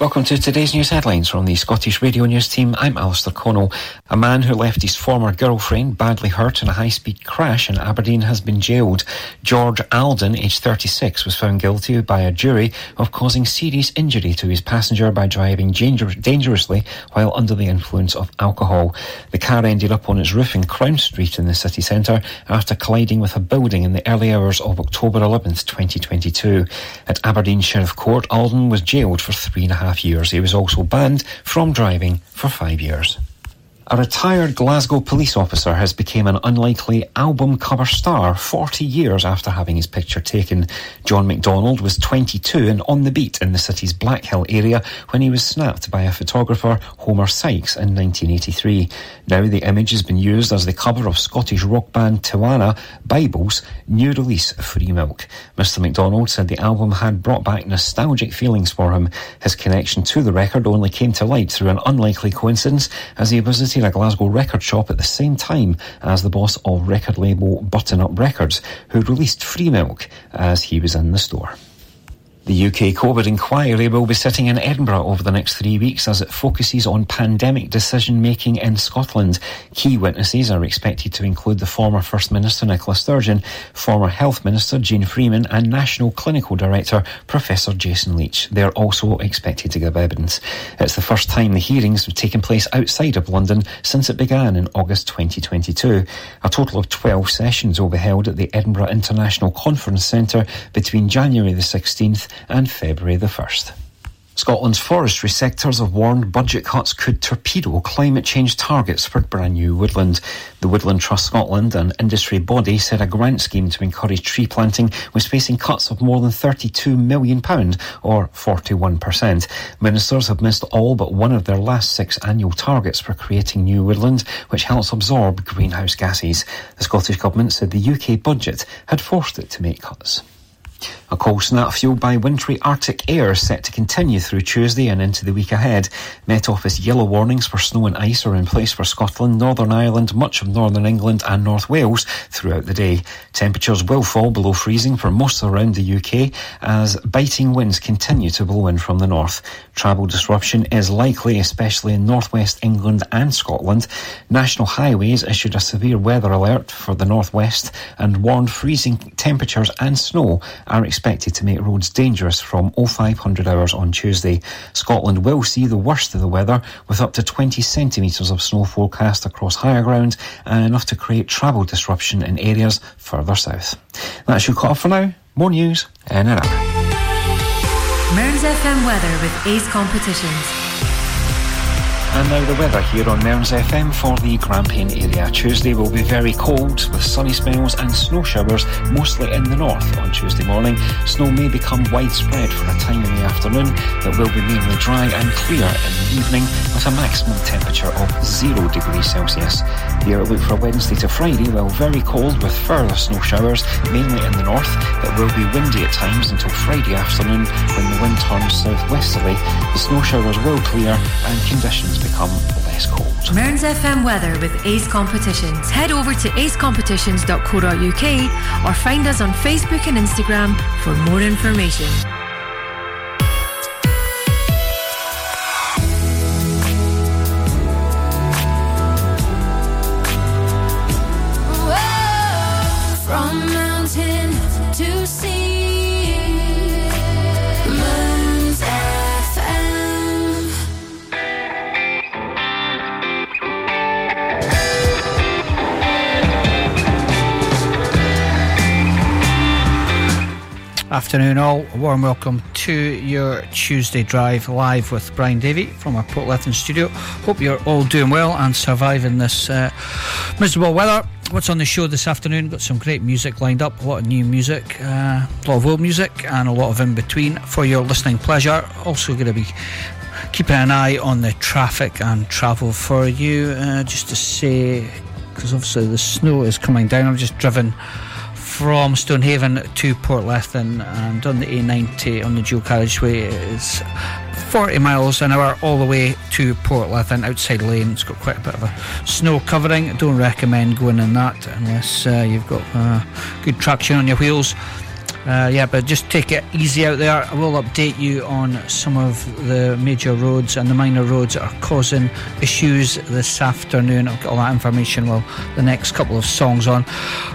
Welcome to today's news headlines from the Scottish Radio News team. I'm Alistair Connell. A man who left his former girlfriend badly hurt in a high-speed crash in Aberdeen has been jailed. George Alden, aged 36, was found guilty by a jury of causing serious injury to his passenger by driving danger- dangerously while under the influence of alcohol. The car ended up on its roof in Crown Street in the city centre after colliding with a building in the early hours of October 11th, 2022. At Aberdeen Sheriff Court, Alden was jailed for three and a half half years. He was also banned from driving for five years. A retired Glasgow police officer has become an unlikely album cover star 40 years after having his picture taken. John MacDonald was 22 and on the beat in the city's Blackhill area when he was snapped by a photographer, Homer Sykes, in 1983. Now the image has been used as the cover of Scottish rock band Tawana Bible's new release, Free Milk. Mr MacDonald said the album had brought back nostalgic feelings for him. His connection to the record only came to light through an unlikely coincidence as he visited a Glasgow record shop at the same time as the boss of record label Button Up Records, who released Free Milk as he was in the store. The UK COVID inquiry will be sitting in Edinburgh over the next three weeks as it focuses on pandemic decision making in Scotland. Key witnesses are expected to include the former First Minister Nicola Sturgeon, former Health Minister Jeane Freeman, and National Clinical Director Professor Jason Leitch. They're also expected to give evidence. It's the first time the hearings have taken place outside of London since it began in August 2022. A total of 12 sessions will be held at the Edinburgh International Conference Centre between January the 16th and February the 1st. Scotland's forestry sectors have warned budget cuts could torpedo climate change targets for brand new woodland. The Woodland Trust Scotland, an industry body, said a grant scheme to encourage tree planting was facing cuts of more than £32 million, or 41%. Ministers have missed all but one of their last six annual targets for creating new woodland, which helps absorb greenhouse gases. The Scottish Government said the UK budget had forced it to make cuts. A cold snap fueled by wintry Arctic air set to continue through Tuesday and into the week ahead. Met Office yellow warnings for snow and ice are in place for Scotland, Northern Ireland, much of Northern England and North Wales throughout the day. Temperatures will fall below freezing for most around the UK as biting winds continue to blow in from the north. Travel disruption is likely, especially in northwest England and Scotland. National Highways issued a severe weather alert for the northwest and warned freezing temperatures and snow are expected to make roads dangerous from 0500 hours on Tuesday. Scotland will see the worst of the weather with up to 20 centimetres of snow forecast across higher ground and enough to create travel disruption in areas further south. That's your cut off for now. More news in an hour. Mearns FM weather with Ace Competitions. And now the weather here on Mearns FM for the Grampian area. Tuesday will be very cold with sunny spells and snow showers mostly in the north on Tuesday morning. Snow may become widespread for a time in the afternoon but will be mainly dry and clear in the evening with a maximum temperature of 0 degrees Celsius. The outlook for Wednesday to Friday will very cold with further snow showers mainly in the north but will be windy at times until Friday afternoon when the wind turns southwesterly. The snow showers will clear and conditions become less cold. Mearns FM weather with Ace Competitions. Head over to acecompetitions.co.uk or find us on Facebook and Instagram for more information. Afternoon, all. A warm welcome to your Tuesday drive live with Brian Davey from our Portlethen studio. Hope you're all doing well and surviving this uh, miserable weather. What's on the show this afternoon? Got some great music lined up, a lot of new music, uh, a lot of old music, and a lot of in between for your listening pleasure. Also, going to be keeping an eye on the traffic and travel for you. Uh, just to say, because obviously the snow is coming down. I've just driven from Stonehaven to Portlethen and on the A90 on the dual carriageway is 40 miles an hour all the way to Portlethen outside lane. It's got quite a bit of a snow covering. Don't recommend going in that unless uh, you've got uh, good traction on your wheels. Uh, yeah, but just take it easy out there. I will update you on some of the major roads and the minor roads that are causing issues this afternoon. I've got all that information well the next couple of songs on.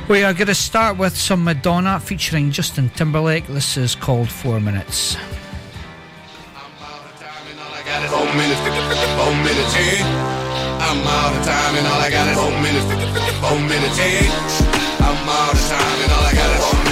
We are going to start with some Madonna featuring Justin Timberlake. This is called Four Minutes. Four minutes, four minutes, I'm out of time and all I got is four minutes, minutes, I'm out of time and all I got is four minutes.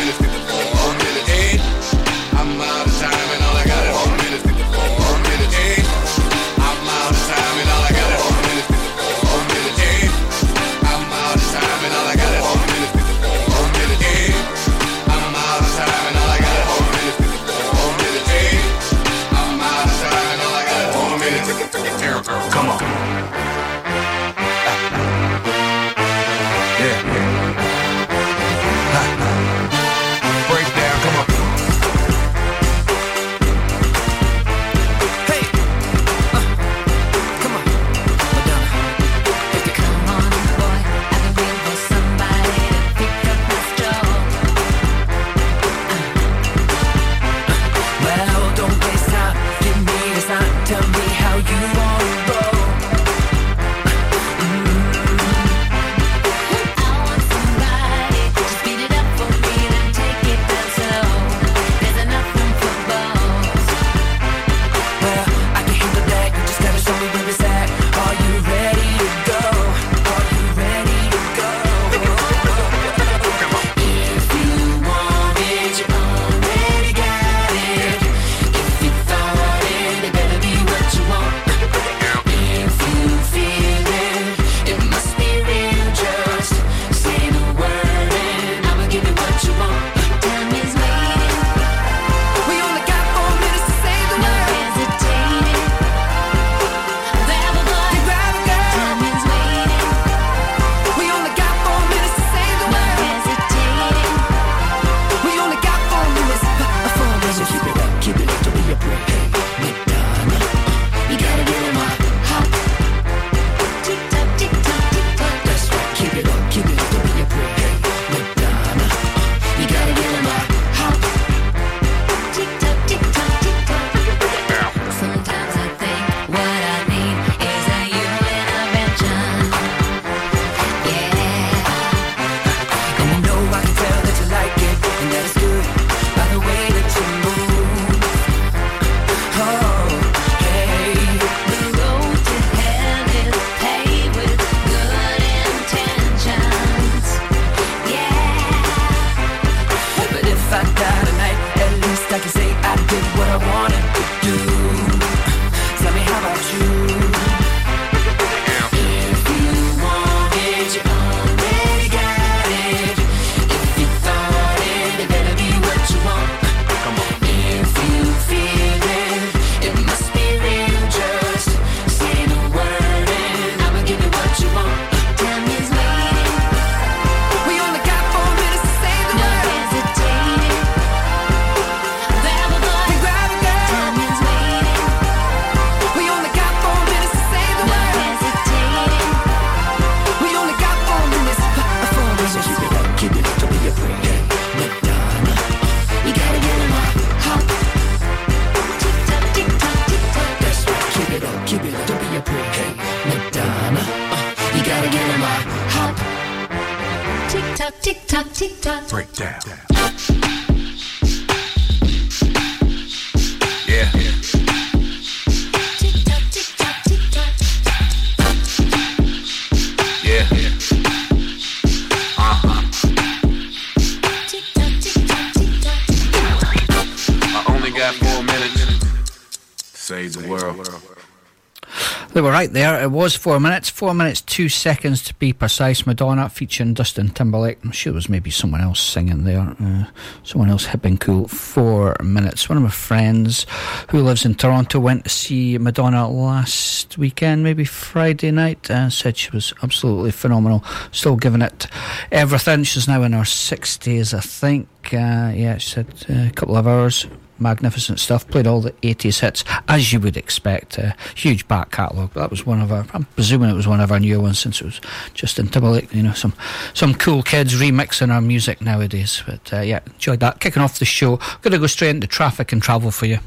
It was four minutes. Four minutes, two seconds to be precise. Madonna featuring Dustin Timberlake. I'm sure it was maybe someone else singing there. Uh, someone else hip and cool. Four minutes. One of my friends who lives in Toronto went to see Madonna last weekend, maybe Friday night. Uh, said she was absolutely phenomenal. Still giving it everything. She's now in her 60s, I think. Uh, yeah, she said uh, a couple of hours magnificent stuff. Played all the 80s hits, as you would expect. Uh, huge back catalogue. That was one of our, I'm presuming it was one of our newer ones since it was just Justin Timberlake. You know, some, some cool kids remixing our music nowadays. But uh, yeah, enjoyed that. Kicking off the show. Going to go straight into traffic and travel for you.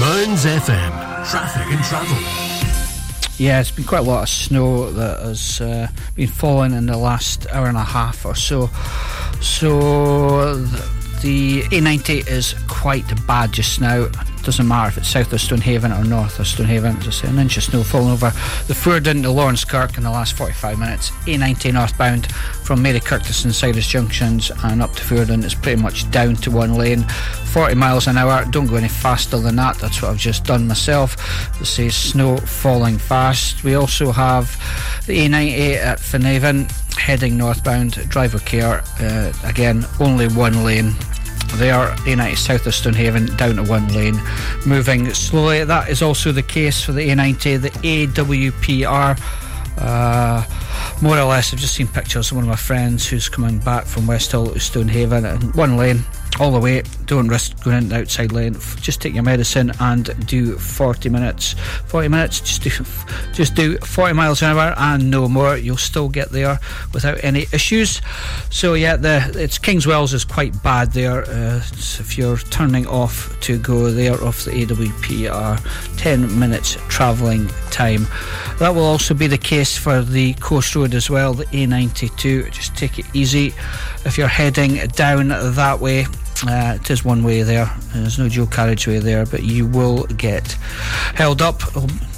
Mearns FM, traffic and travel. Yeah, it's been quite a lot of snow that has uh, been falling in the last hour and a half or so. So the A90 is quite bad just now doesn't matter if it's south of Stonehaven or north of Stonehaven. As I say, an inch of snow falling over the Fordoun to Laurencekirk in the last 45 minutes. A90 northbound from Mary Curtis and Cyrus Junctions and up to Fordoun is pretty much down to one lane. 40 miles an hour. Don't go any faster than that. That's what I've just done myself. This is snow falling fast. We also have the A98 at Finhaven heading northbound. Driver care. Uh, again, only one lane they are A90 south of Stonehaven down to one lane, moving slowly. That is also the case for the A90, the AWPR. Uh, more or less, I've just seen pictures of one of my friends who's coming back from Westhill to Stonehaven and one lane all the way. Don't risk going in the outside lane. Just take your medicine and do 40 minutes. 40 minutes. Just do just do 40 miles an hour and no more. You'll still get there without any issues. So yeah, the it's Kingswells is quite bad there. Uh, if you're turning off to go there off the AWPR, 10 minutes travelling time. That will also be the case for the coast road as well, the A92. Just take it easy if you're heading down that way. Uh, it is one way there. There's no dual carriageway there, but you will get held up.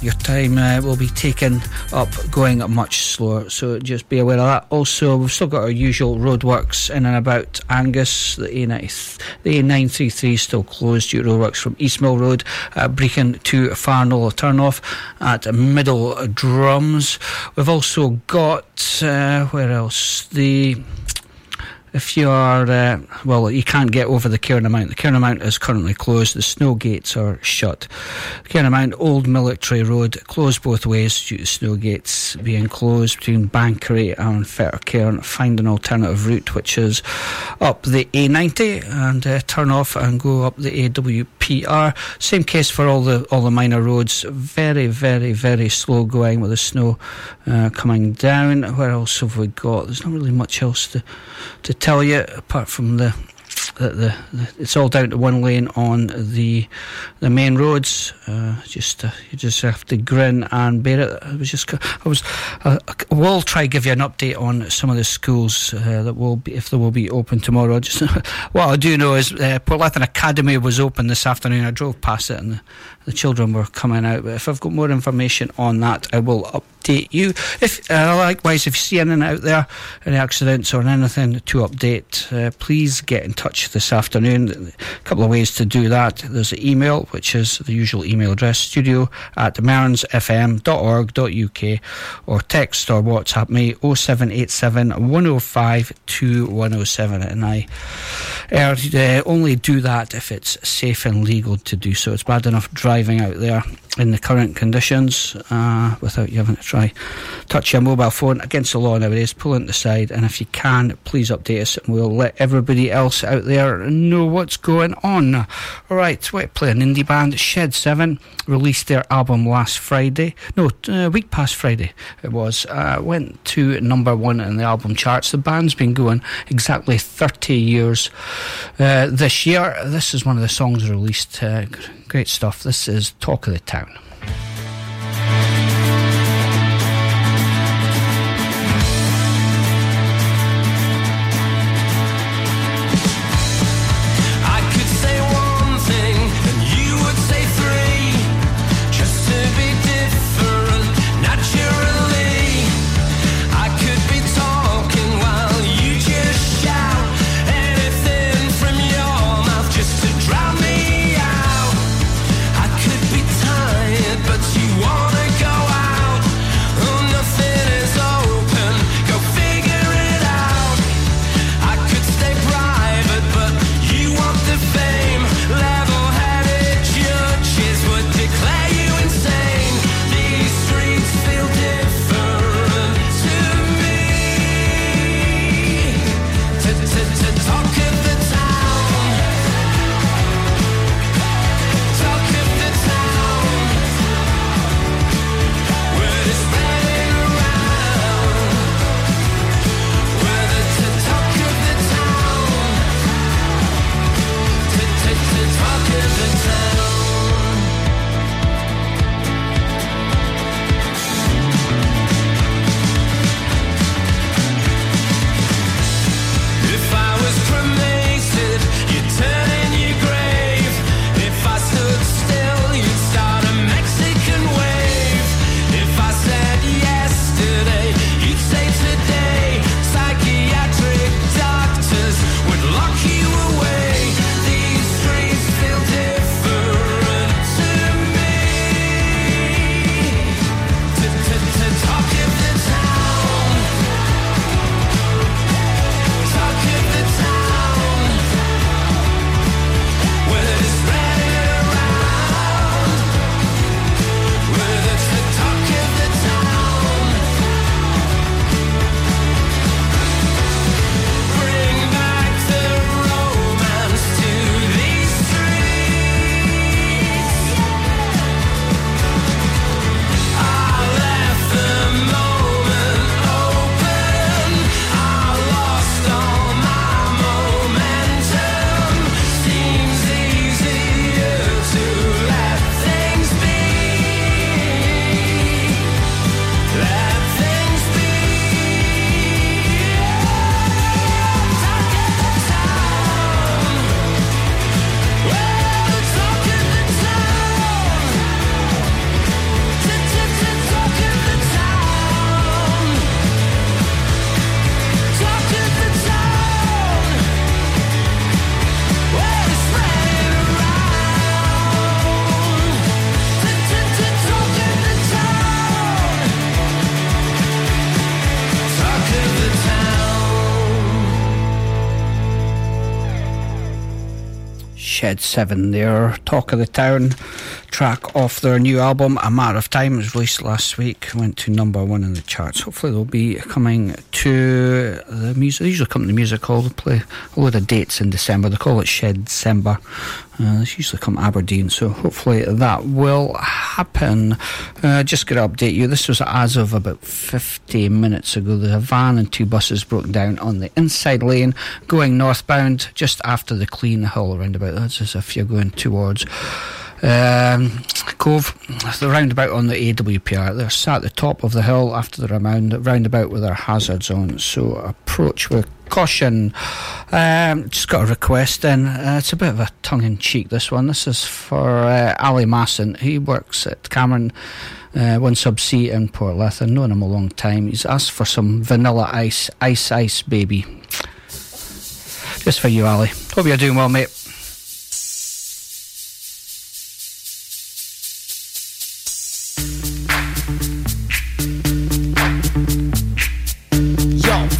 Your time uh, will be taken up going much slower, so just be aware of that. Also, we've still got our usual roadworks in and about Angus. The A9, the A933 is still closed due to roadworks from Eastmill Road, uh, Brechin to Farnell turn off at Middle Drums. We've also got uh, where else the if you are, uh, well, you can't get over the Cairn o' Mount. The Cairn o' Mount is currently closed. The snow gates are shut. Cairn o' Mount, Old Military Road closed both ways due to snow gates being closed between Banchory and Fettercairn. Find an alternative route, which is up the A90 and uh, turn off and go up the AWPR. Same case for all the all the minor roads. Very, very, very slow going with the snow uh, coming down. Where else have we got? There's not really much else to to tell you apart from the the, the, it's all down to one lane on the the main roads. Uh, just uh, you just have to grin and bear it. I was just I was uh, we'll try to give you an update on some of the schools uh, that will be if they will be open tomorrow. Just what I do know is uh, Portlethen Academy was open this afternoon. I drove past it and the, the children were coming out. But if I've got more information on that, I will update you. If uh, likewise, if you see anything out there, any accidents or anything to update, uh, please get in touch this afternoon. A couple of ways to do that. There's an email, which is the usual email address, studio at mearnsfm.org.uk, or text or WhatsApp me 0787 105 2107. And I uh, only do that if it's safe and legal to do so. It's bad enough driving out there in the current conditions uh, without you having to try touch your mobile phone against the law nowadays. Pull it to the side, and if you can, please update us, and we'll let everybody else out there know what's going on. All right, we're playing indie band Shed Seven released their album last Friday. No, uh, week past Friday it was. Uh, went to number one in the album charts. The band's been going exactly 30 years uh, this year. This is one of the songs released. Uh, great stuff. This is Talk of the Town. Shed 7 there, Talk of the Town track off their new album, A Matter of Time, was released last week, went to number one in the charts. Hopefully, they'll be coming to the music. They usually come to the music hall, they play a load of dates in December. They call it Shed December. Uh, they usually come Aberdeen, so hopefully that will happen. Uh, just going to update you this was as of about 50 minutes ago. The van and two buses broke down on the inside lane going northbound just after the Clean Hill roundabout. That's as if you're going towards. Um, Cove, the roundabout on the AWPR. They're sat at the top of the hill after the round, roundabout with their hazards on. So approach with caution. Um, just got a request in. Uh, it's a bit of a tongue in cheek, this one. This is for uh, Ali Masson. He works at Cameron. Uh, one subsea in Portlethen, known him a long time. He's asked for some vanilla ice, ice, ice, baby. Just for you, Ali. Hope you're doing well, mate.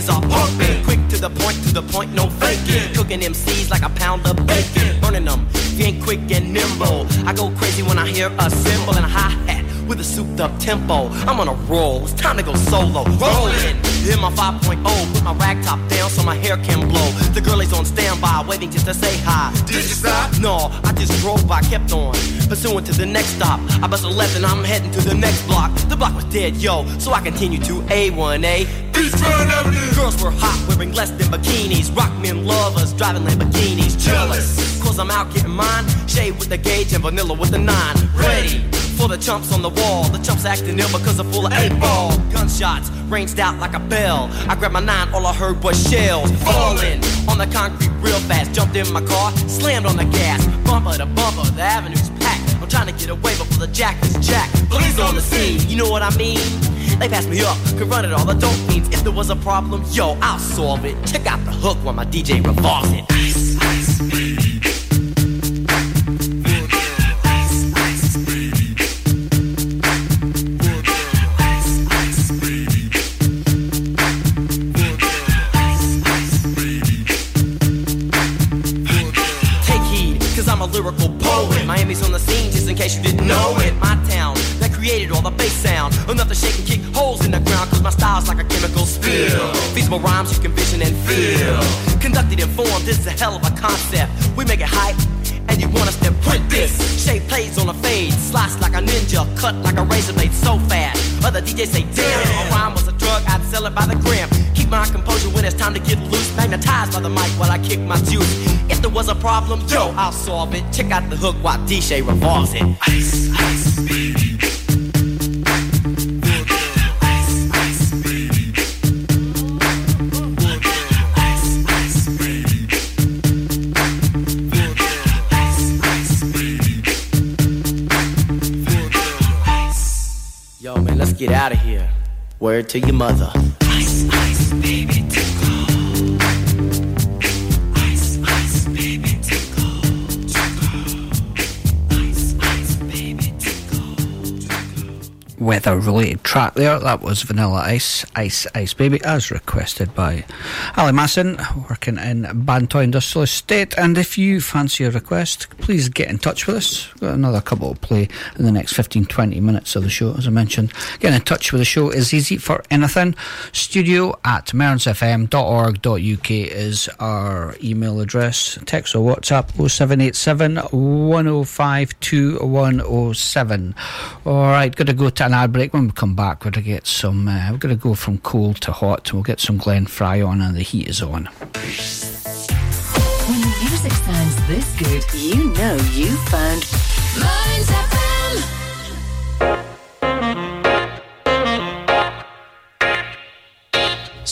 Vegas are pumping. Quick to the point, to the point, no faking. Cooking MCs like a pound of bacon. Burning them, if quick and nimble. I go crazy when I hear a cymbal and a hi hat with a souped up tempo. I'm on a roll, it's time to go solo. Rolling, hit my 5.0, put my rag top down so my hair can blow. The girl is on standby, waiting just to say hi. Did you stop? No, I just drove by, kept on. Pursuing to the next stop. I bust a left and I'm heading to the next block. Block was dead, yo, so I continue to A1A. Beachfront Avenue. Girls were hot, wearing less than bikinis. Rock men lovers, driving Lamborghinis. Jealous, cause I'm out getting mine. Shade with the gauge and vanilla with the nine. Ready for the chumps on the wall. The chumps acting ill because I'm full of eight ball. Gunshots ranged out like a bell. I grabbed my nine, all I heard was shells falling on the concrete real fast. Jumped in my car, slammed on the gas. Bumper to bumper, the avenue's trying to get away before the jack is jacked. Police on the scene, you know what I mean? They pass me up, could run it all. The dope means if there was a problem, yo, I'll solve it. Check out the hook while my DJ revolves it. You didn't know it. My town that created all the bass sound. Enough to shake and kick holes in the ground, cause my style's like a chemical spill. Feasible rhymes you can vision and feel. Conducted in form, this is a hell of a concept. We make it hype. And you want us to print this Shape plays on a fade Slice like a ninja Cut like a razor blade so fast Other DJs say damn If a rhyme was a drug I'd sell it by the gram Keep my composure when it's time to get loose. Magnetized by the mic while I kick my juice. If there was a problem, yo, I'll solve it. Check out the hook while DJ revolves it. Ice, ice, baby. Yo, man, let's get out of here. Word to your mother weather related track there. That was Vanilla Ice, Ice Ice Baby, as requested by Ali Masson, working in Bantoy Industrial Estate. And if you fancy a request, please get in touch with us. We've got another couple to play in the next 15 20 minutes of the show, as I mentioned. Getting in touch with the show is easy for anything. Studio at mearnsfm.org.uk is our email address. Text or WhatsApp 0787 105 2107. All right, got to go to an ad break. When we come back, we're going to get some, uh, we're going to go from cold to hot. and We'll get some Glenn Frey on, and the heat is on. When music sounds this good, you know you found Mearns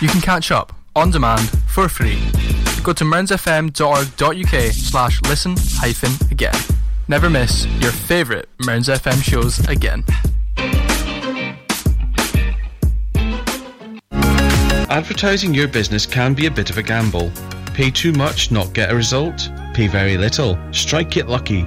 You can catch up on demand for free. Go to mearnsfm.org.uk slash listen hyphen again. Never miss your favourite Mearns FM shows again. Advertising your business can be a bit of a gamble. Pay too much, not get a result. Pay very little, strike it lucky.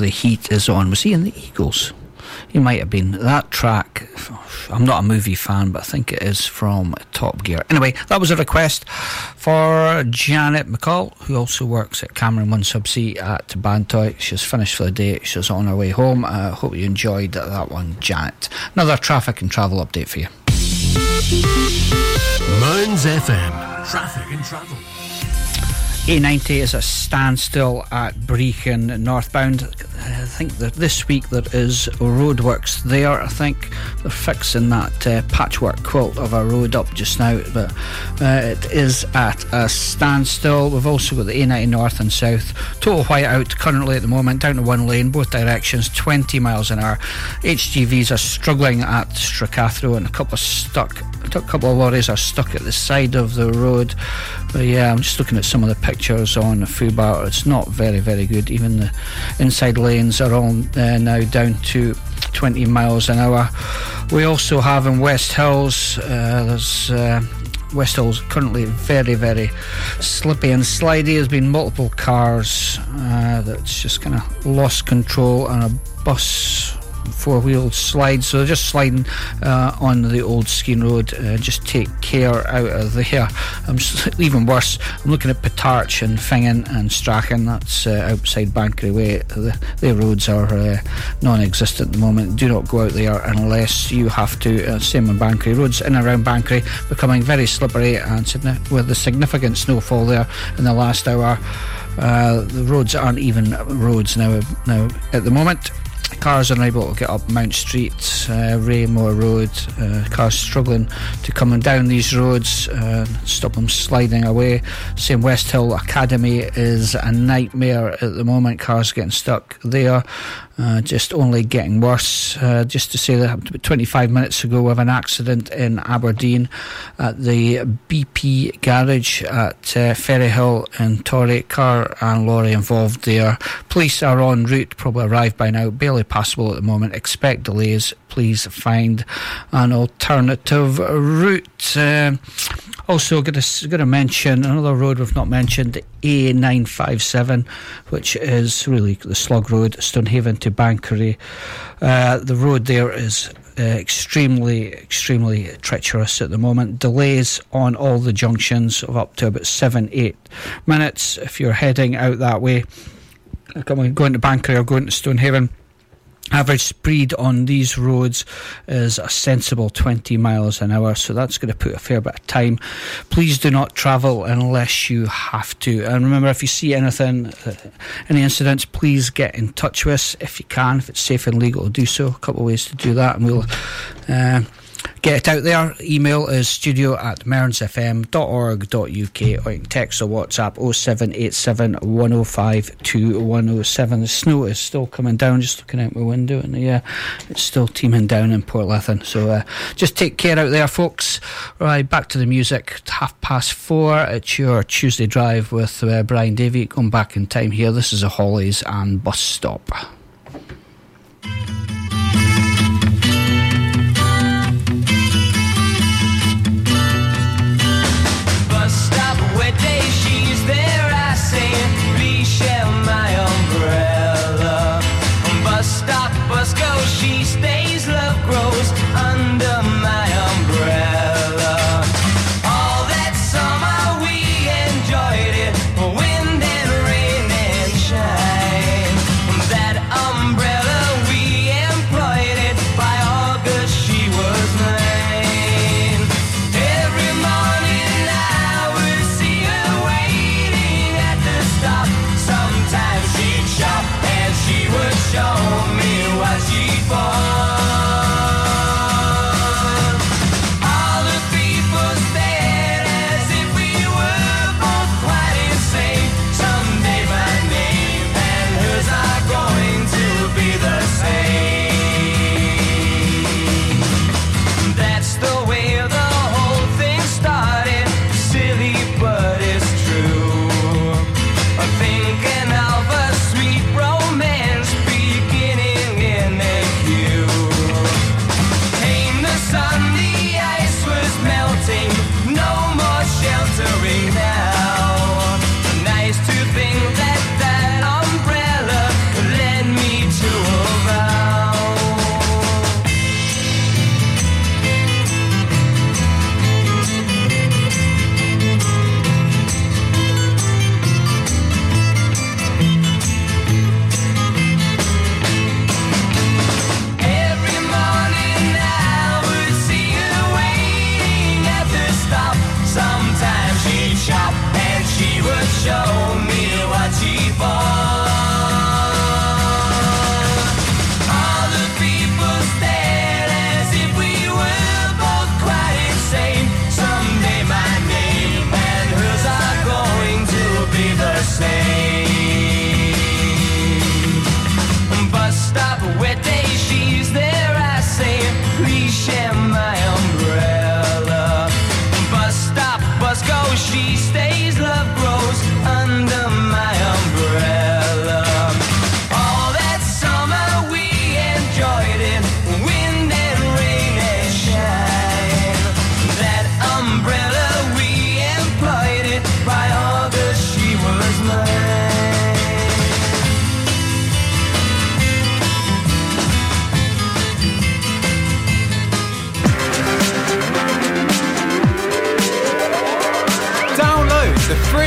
The heat is on. Was he in the Eagles? He might have been. That track, I'm not a movie fan, but I think it is from Top Gear. Anyway, that was a request for Janet McCall, who also works at Cameron One Subsea at Bantoy. She's finished for the day. She's on her way home. I uh, hope you enjoyed that one, Janet. Another traffic and travel update for you. Mearns FM, traffic and travel. A90 is a standstill at Brechin northbound. I think that this week there is roadworks there. I think they're fixing that uh, patchwork quilt of a road up just now, but uh, it is at a standstill. We've also got the A90 north and south. Total whiteout currently at the moment, down to one lane, both directions, 20 miles an hour. HGVs are struggling at Stracathro and a couple of stuck. A couple of lorries are stuck at the side of the road. But yeah, I'm just looking at some of the pictures on the Fubar. It's not very, very good. Even the inside lanes are all uh, now down to 20 miles an hour. We also have in West Hills, uh, there's. Uh, West Hills currently very, very slippy and slidey. There's been multiple cars uh, that's just kind of lost control, and a bus four wheeled slides, so just sliding uh, on the old Skene Road. Uh, just take care out of the there. I'm just, even worse. I'm looking at Potarch and Finzean and Strachan. That's uh, outside Banchory Way. The, the roads are uh, non-existent at the moment. Do not go out there unless you have to. Uh, same on Banchory roads in and around Banchory, becoming very slippery and with the significant snowfall there in the last hour. Uh, the roads aren't even roads now. Now at the moment, Cars unable to get up Mount Street, uh, Raemoir Road. Uh, cars struggling to come down these roads, uh, stop them sliding away. Same West Hill Academy is a nightmare at the moment. Cars getting stuck there. Uh, just only getting worse. Uh, just to say that 25 minutes ago, have an accident in Aberdeen at the BP garage at uh, Ferryhill in Torry. Car and lorry involved there. Police are en route, probably arrived by now, barely passable at the moment. Expect delays. Please find an alternative route. Uh, also, going to, going to mention another road we've not mentioned, A957, which is really the Slug Road, Stonehaven to Banchory. Uh, the road there is uh, extremely, extremely treacherous at the moment. Delays on all the junctions of up to about seven, eight minutes. If you're heading out that way, Coming, going to Banchory or going to Stonehaven Average speed on these roads is a sensible 20 miles an hour, so that's going to put a fair bit of time. Please do not travel unless you have to. And remember, if you see anything, uh, any incidents, please get in touch with us if you can, if it's safe and legal to do so. A couple of ways to do that, and we'll. Uh, get it out there. Email is studio at mearnsfm.org.uk or you can text or WhatsApp 0787 105 2107. The snow is still coming down, just looking out my window, and yeah, it's still teeming down in Portlethen. So uh, just take care out there, folks. Right, back to the music. Half past four. It's your Tuesday drive with uh, Brian Davey. Going back in time here. This is a Hollies and Bus Stop.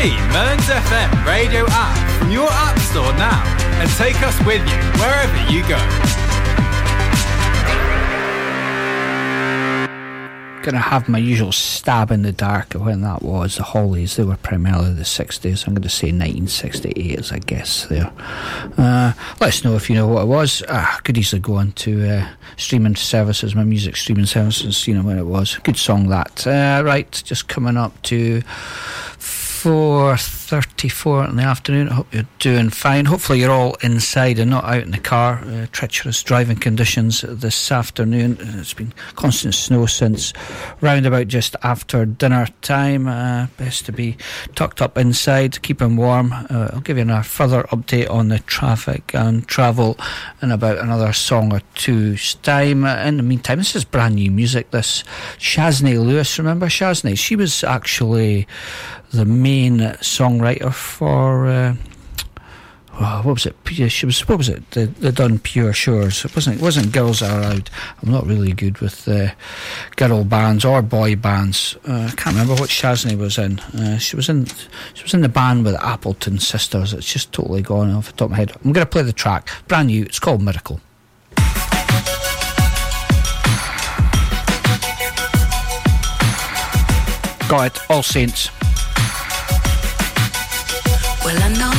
Free Mearns FM radio app from your app store now and take us with you wherever you go. Gonna have my usual stab in the dark of when that was. The Hollies, they were primarily the 60s. I'm going to say 1968 as I guess there. Uh, let us know if you know what it was. Ah, could easily go on to uh, streaming services, my music streaming services, you know when it was. Good song that. Uh, right, just coming up to Fourth. 4.34 in the afternoon. I hope you're doing fine. Hopefully you're all inside and not out in the car. Uh, treacherous driving conditions this afternoon. It's been constant snow since round about just after dinner time. Uh, best to be tucked up inside, keeping warm. Uh, I'll give you a further update on the traffic and travel in about another song or two's time. In the meantime, this is brand new music. This Shaznay Lewis, remember Shaznay? She was actually the main songwriter for. Uh, what was it? She was. What was it? The, the done Pure Shores. It wasn't. It wasn't Girls Aloud. I'm not really good with uh, girl bands or boy bands. Uh, I can't remember what Shaznay was in. Uh, she was in. She was in the band with the Appleton sisters. It's just totally gone off the top of my head. I'm going to play the track. Brand new. It's called Miracle. Got it. All Saints. Well,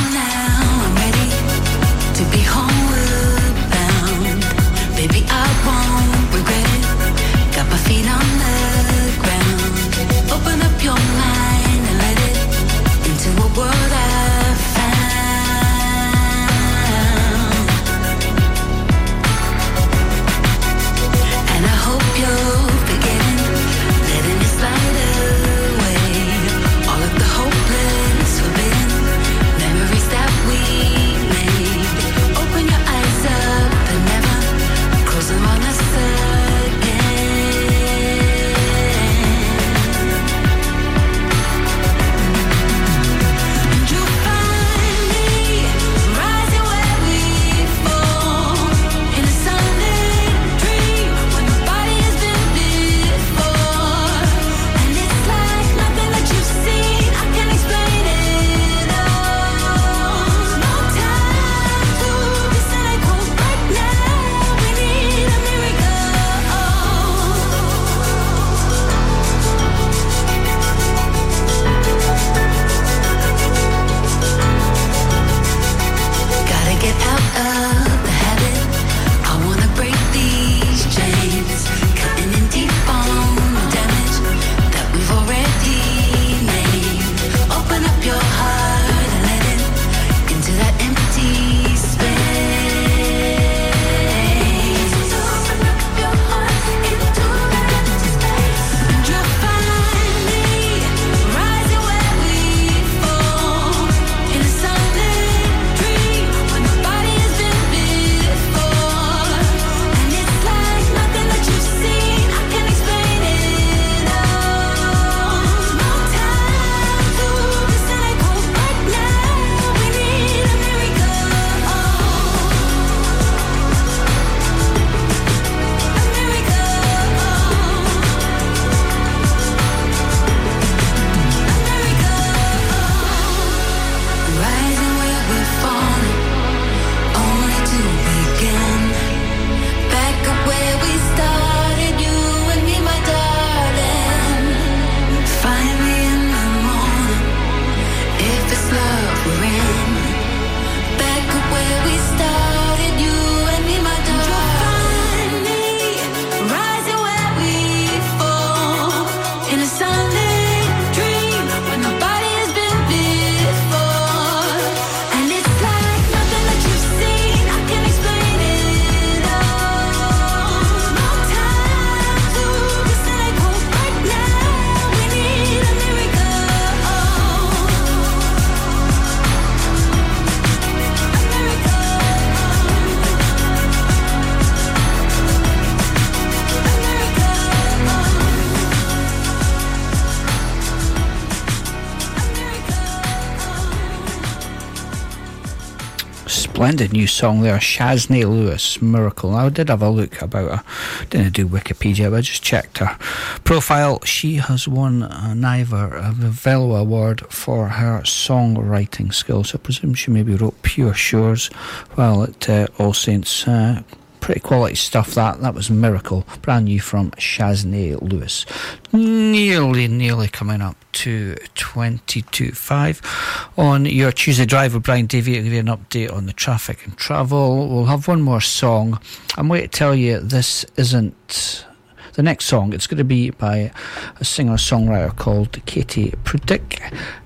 Splendid new song there, Shaznay Lewis, Miracle. I did have a look about her. Didn't do Wikipedia, but I just checked her profile. She has won an Ivor Novello Award for her songwriting skills. I presume she maybe wrote Pure Shores while at uh, All Saints. Uh, pretty quality stuff that. That was miracle brand new from shaznay lewis. Nearly nearly coming up to 22.5 on your tuesday drive with brian davey. I'll give you an update on the traffic and travel. We'll have one more song. I'm going to tell you this isn't the next song. It's going to be by a singer-songwriter called katie Pruitt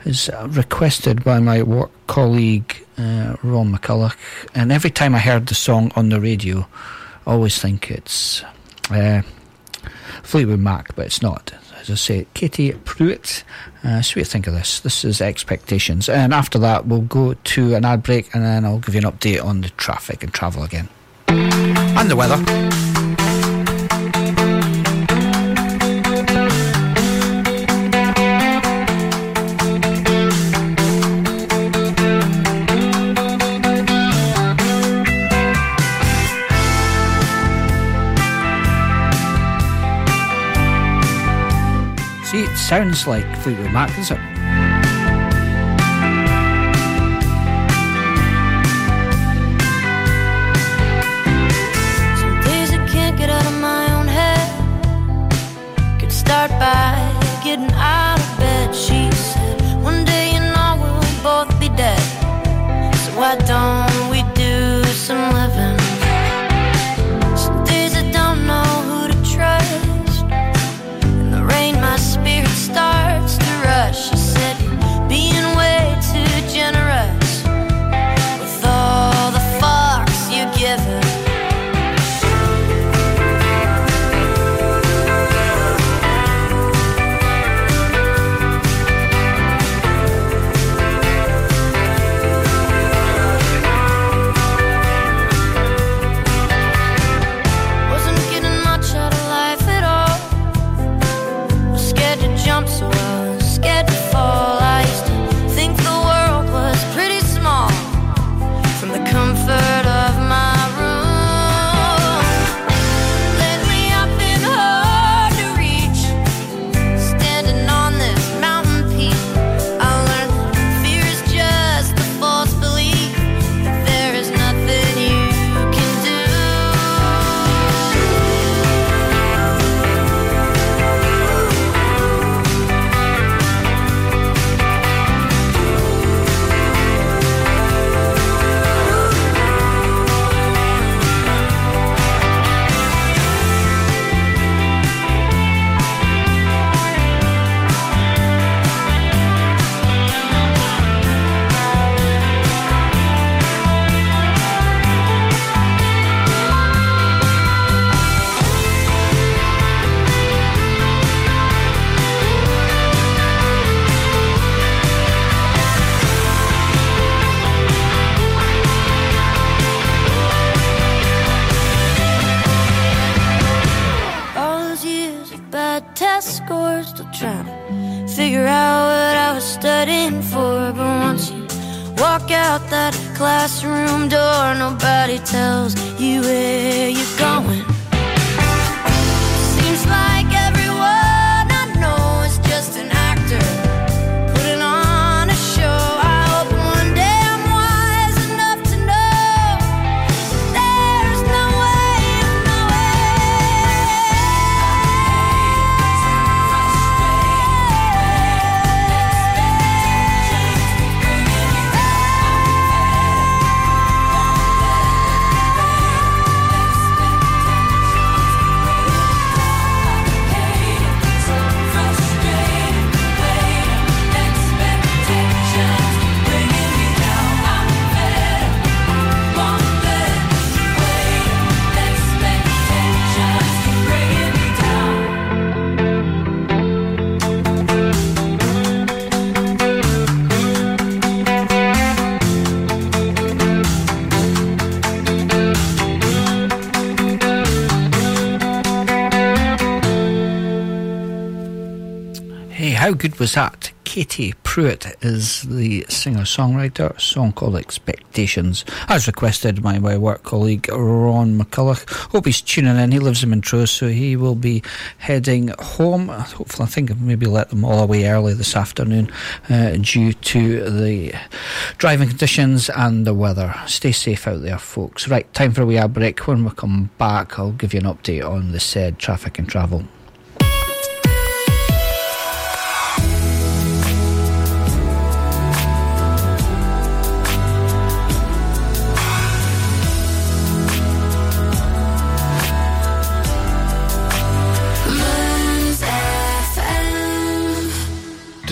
is requested by my work colleague uh, Ron McCulloch, and every time I heard the song on the radio, I always think it's uh, Fleetwood Mac, but it's not. As I say, Katie Pruitt. Uh, so what think of this? This is Expectations. And after that, we'll go to an ad break, and then I'll give you an update on the traffic and travel again. And the weather. Sounds like Fleetwood Mac, does it? Good was that? Katie Pruitt is the singer songwriter. Song called Expectations, as requested by my work colleague Ron McCulloch. Hope he's tuning in. He lives in Montrose, so he will be heading home. Hopefully, I think I've maybe let them all away early this afternoon uh, due to the driving conditions and the weather. Stay safe out there, folks. Right, time for a wee break. When we come back, I'll give you an update on the said traffic and travel.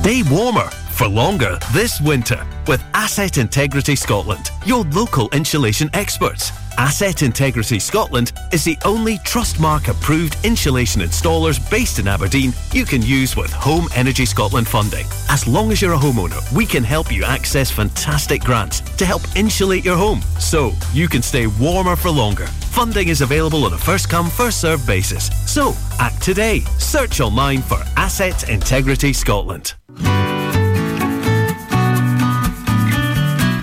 Stay warmer for longer this winter with Asset Integrity Scotland, your local insulation experts. Asset Integrity Scotland is the only Trustmark approved insulation installers based in Aberdeen you can use with Home Energy Scotland funding. As long as you're a homeowner, we can help you access fantastic grants to help insulate your home so you can stay warmer for longer. Funding is available on a first come, first served basis. So act today. Search online for Asset Integrity Scotland.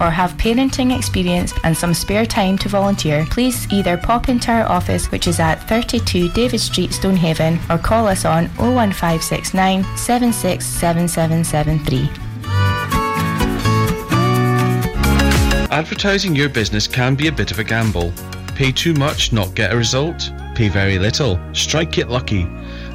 or have parenting experience and some spare time to volunteer, please either pop into our office, which is at 32 David Street, Stonehaven, or call us on 01569 767773. Advertising your business can be a bit of a gamble. Pay too much, not get a result. Pay very little, strike it lucky.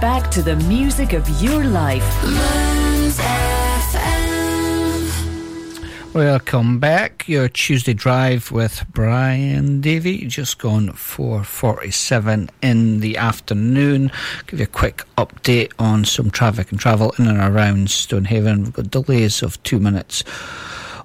Back to the music of your life. Welcome back. Your Tuesday drive with Brian Davey. Just gone 4:47 in the afternoon. Give you a quick update on some traffic and travel in and around Stonehaven. We've got delays of two minutes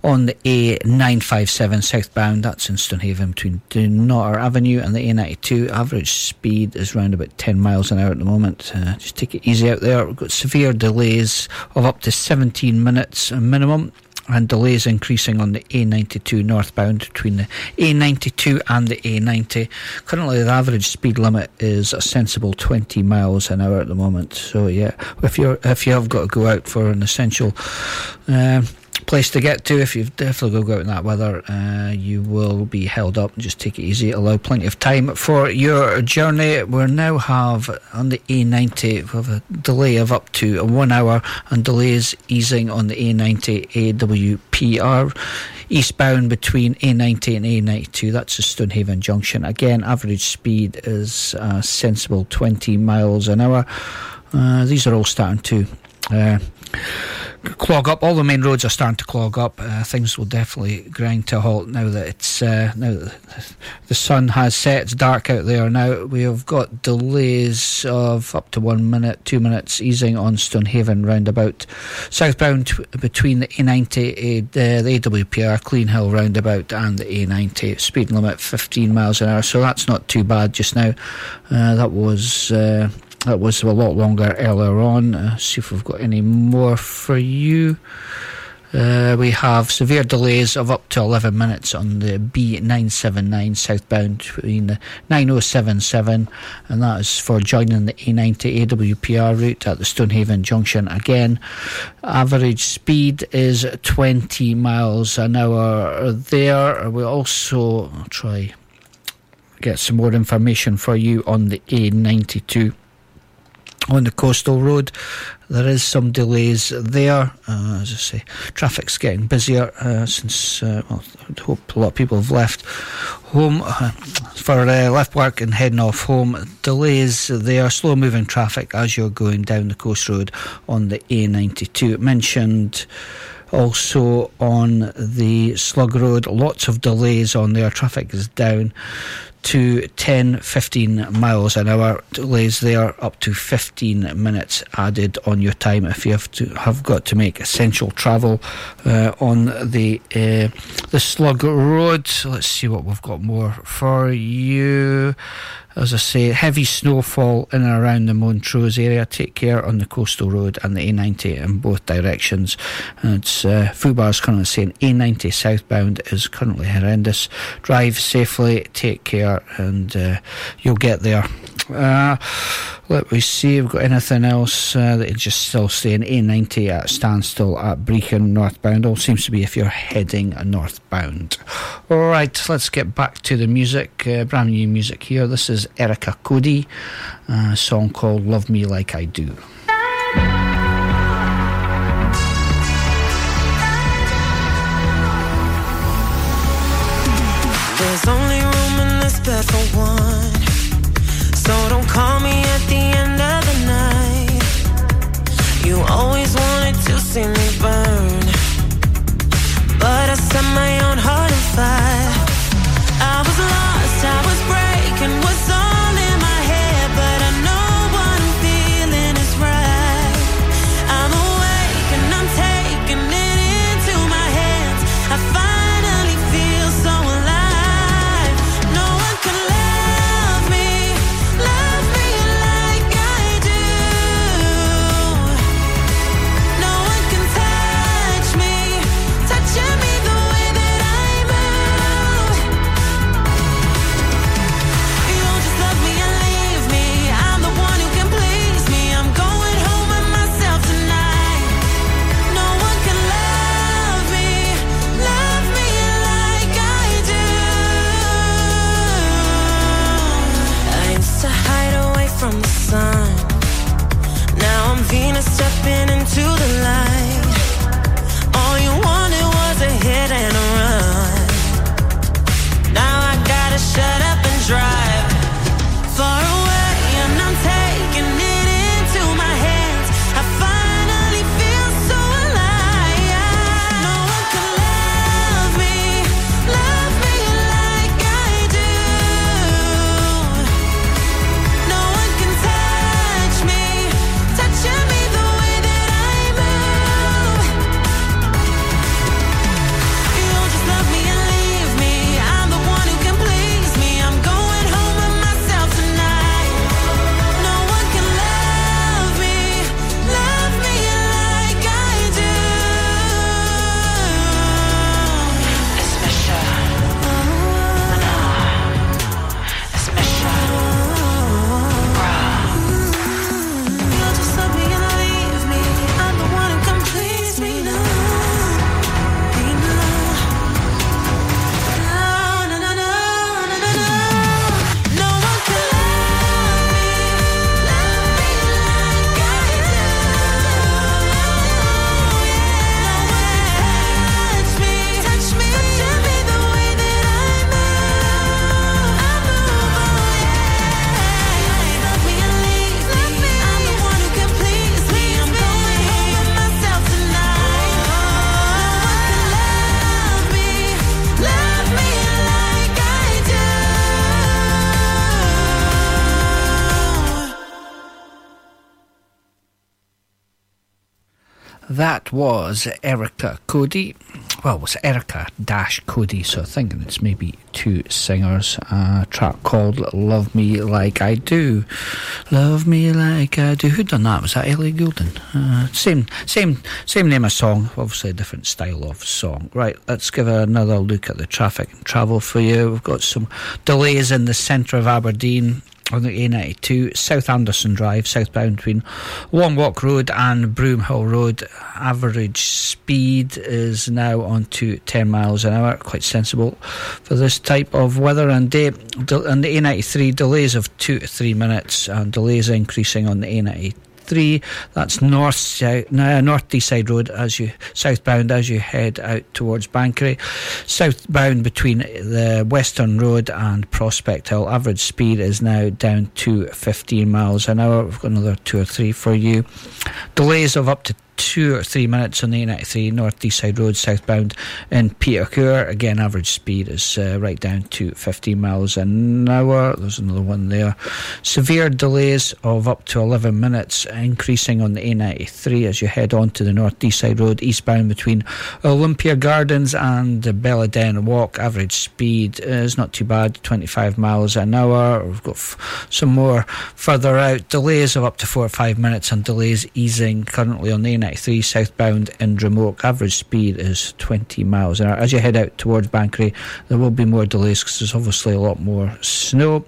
on the A957 southbound. That's in Stonehaven between Dunnottar Avenue and the A92. Average speed is around about 10 miles an hour at the moment. Uh, just take it easy out there. We've got severe delays of up to 17 minutes minimum and delays increasing on the A92 northbound between the A92 and the A90. Currently, the average speed limit is a sensible 20 miles an hour at the moment. So, yeah, if you're if you have got to go out for an essential. Uh, place to get to. If you've definitely go out in that weather, uh, you will be held up. Just take it easy. Allow plenty of time for your journey. We now have on the A90 we have a delay of up to one hour, and delays easing on the A90 AWPR eastbound between A90 and A92. That's the Stonehaven Junction. Again, average speed is a sensible 20 miles an hour. Uh, these are all starting to. Uh, clog up. All the main roads are starting to clog up. Uh, things will definitely grind to a halt now that it's uh, now that the sun has set. It's dark out there now. We have got delays of up to one minute, two minutes, easing on Stonehaven roundabout, southbound between the A90, uh, the AWPR Clean Hill roundabout, and the A90. Speed limit 15 miles an hour, so that's not too bad just now. Uh, that was uh, that was a lot longer earlier on. Uh, see if we've got any more for you. Uh, we have severe delays of up to 11 minutes on the B979 southbound between the 9077, and that is for joining the A90 AWPR route at the Stonehaven Junction again. Average speed is 20 miles an hour there. We also try get some more information for you on the A92 on the coastal road. There is some delays there. Uh, as I say, traffic's getting busier uh, since, uh, well, I hope a lot of people have left home uh, for uh, left work and heading off home. Delays there, slow moving traffic as you're going down the coast road on the A92. It mentioned also on the Slug Road, lots of delays on there. Traffic is down to 10 15 miles an hour. Delays there up to 15 minutes added on your time if you have to have got to make essential travel uh, on the uh, the slug road let's see what we've got more for you as I say, heavy snowfall in and around the Montrose area. Take care on the coastal road and the A90 in both directions. And it's uh, Fubar is currently saying A90 southbound is currently horrendous. Drive safely, take care, and uh, you'll get there. Uh, let me see. We've got anything else uh, that is just still saying A90 at standstill at Brechin northbound. All seems to be if you're heading northbound. All right, let's get back to the music. Uh, brand new music here. This is Erica Cody, a song called "Love Me Like I Do." That was Erica Cody well, it was Erica Dash Cody, so I'm thinking it's maybe two singers. A track called Love Me Like I Do. Love Me Like I Do. Who done that? Was that Ellie Goulding? Uh, same, same, same name of song, obviously a different style of song. Right, let's give another look at the traffic and travel for you. We've got some delays in the centre of Aberdeen on the A92, South Anderson Drive, southbound between Walk Road and Broomhill Road. Average speed is now on to 10 miles an hour, quite sensible for this type of weather and eh, day. On the A93, delays of two to three minutes, and delays increasing on the A92 three. That's north south, no, north Road as you southbound as you head out towards Banchory. Southbound between the Western Road and Prospect Hill. Average speed is now down to 15 miles an hour. We've got another two or three for you. Delays of up to two or three minutes on the A93 North Deeside Road southbound in Peterculter. Again, average speed is uh, right down to 15 miles an hour. There's another one there. Severe delays of up to 11 minutes, increasing on the A93 as you head on to the North Deeside Road eastbound between Olympia Gardens and Belladen Walk. Average speed is not too bad, 25 miles an hour. We've got f- some more further out. Delays of up to four or five minutes and delays easing currently on the A93 southbound in Drumoak. Average speed is 20 miles an hour. As you head out towards Banchory, there will be more delays because there's obviously a lot more snow.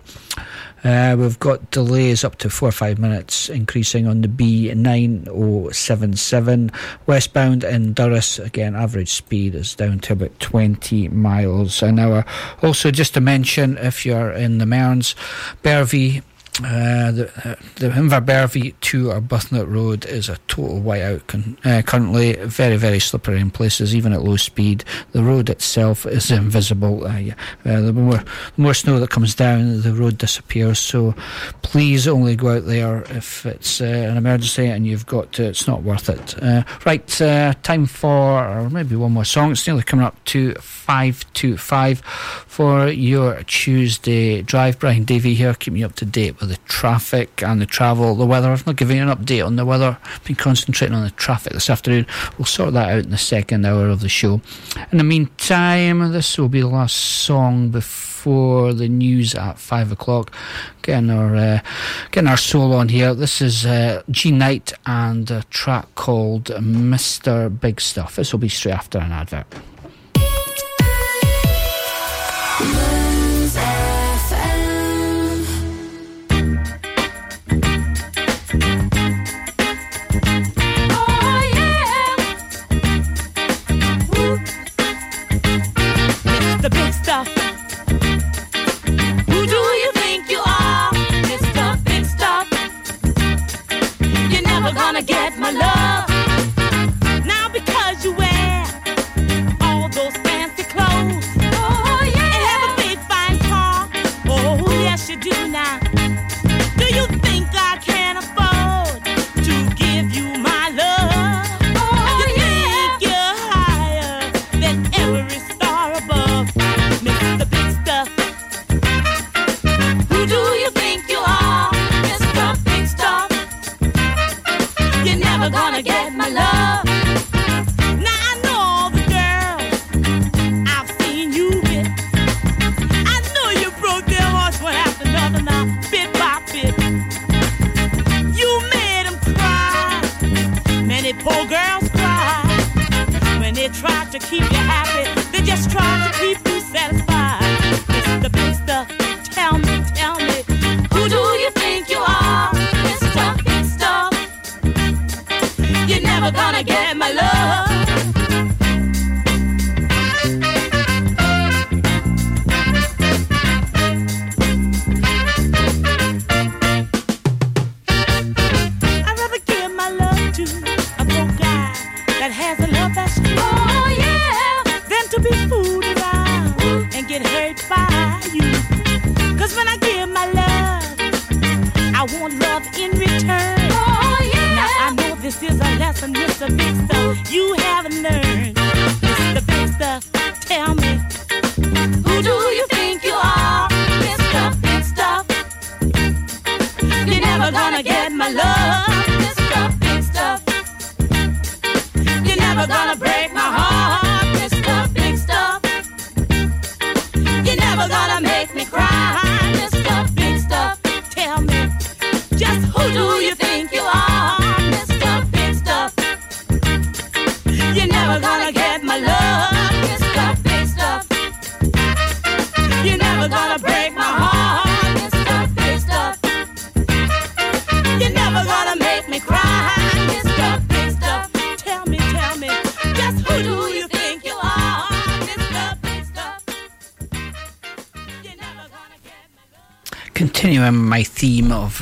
Uh, we've got delays up to four or five minutes, increasing on the B9077 westbound in Durris. Again, average speed is down to about 20 miles an hour. Also, just to mention, if you're in the Mearns, Bervie uh, the uh, the Inverbervie to Arbuthnott Road is a total whiteout con- uh, currently. Very, very slippery in places, even at low speed. The road itself is invisible. Uh, yeah. Uh, the, more, the more snow that comes down, the road disappears. So please only go out there if it's an emergency and you've got to. It's not worth it. right, time for or maybe one more song. It's nearly coming up to 5 to 5 for your Tuesday drive. Brian Davey here, keeping you up to date with the traffic and the travel, the weather. I've not given you an update on the weather. I've been concentrating on the traffic this afternoon. We'll sort that out in the second hour of the show. In the meantime, this will be the last song before the news at five o'clock. Getting our uh, getting our soul on here. This is uh, Jean Knight and a track called Mr. Big Stuff. This will be straight after an advert.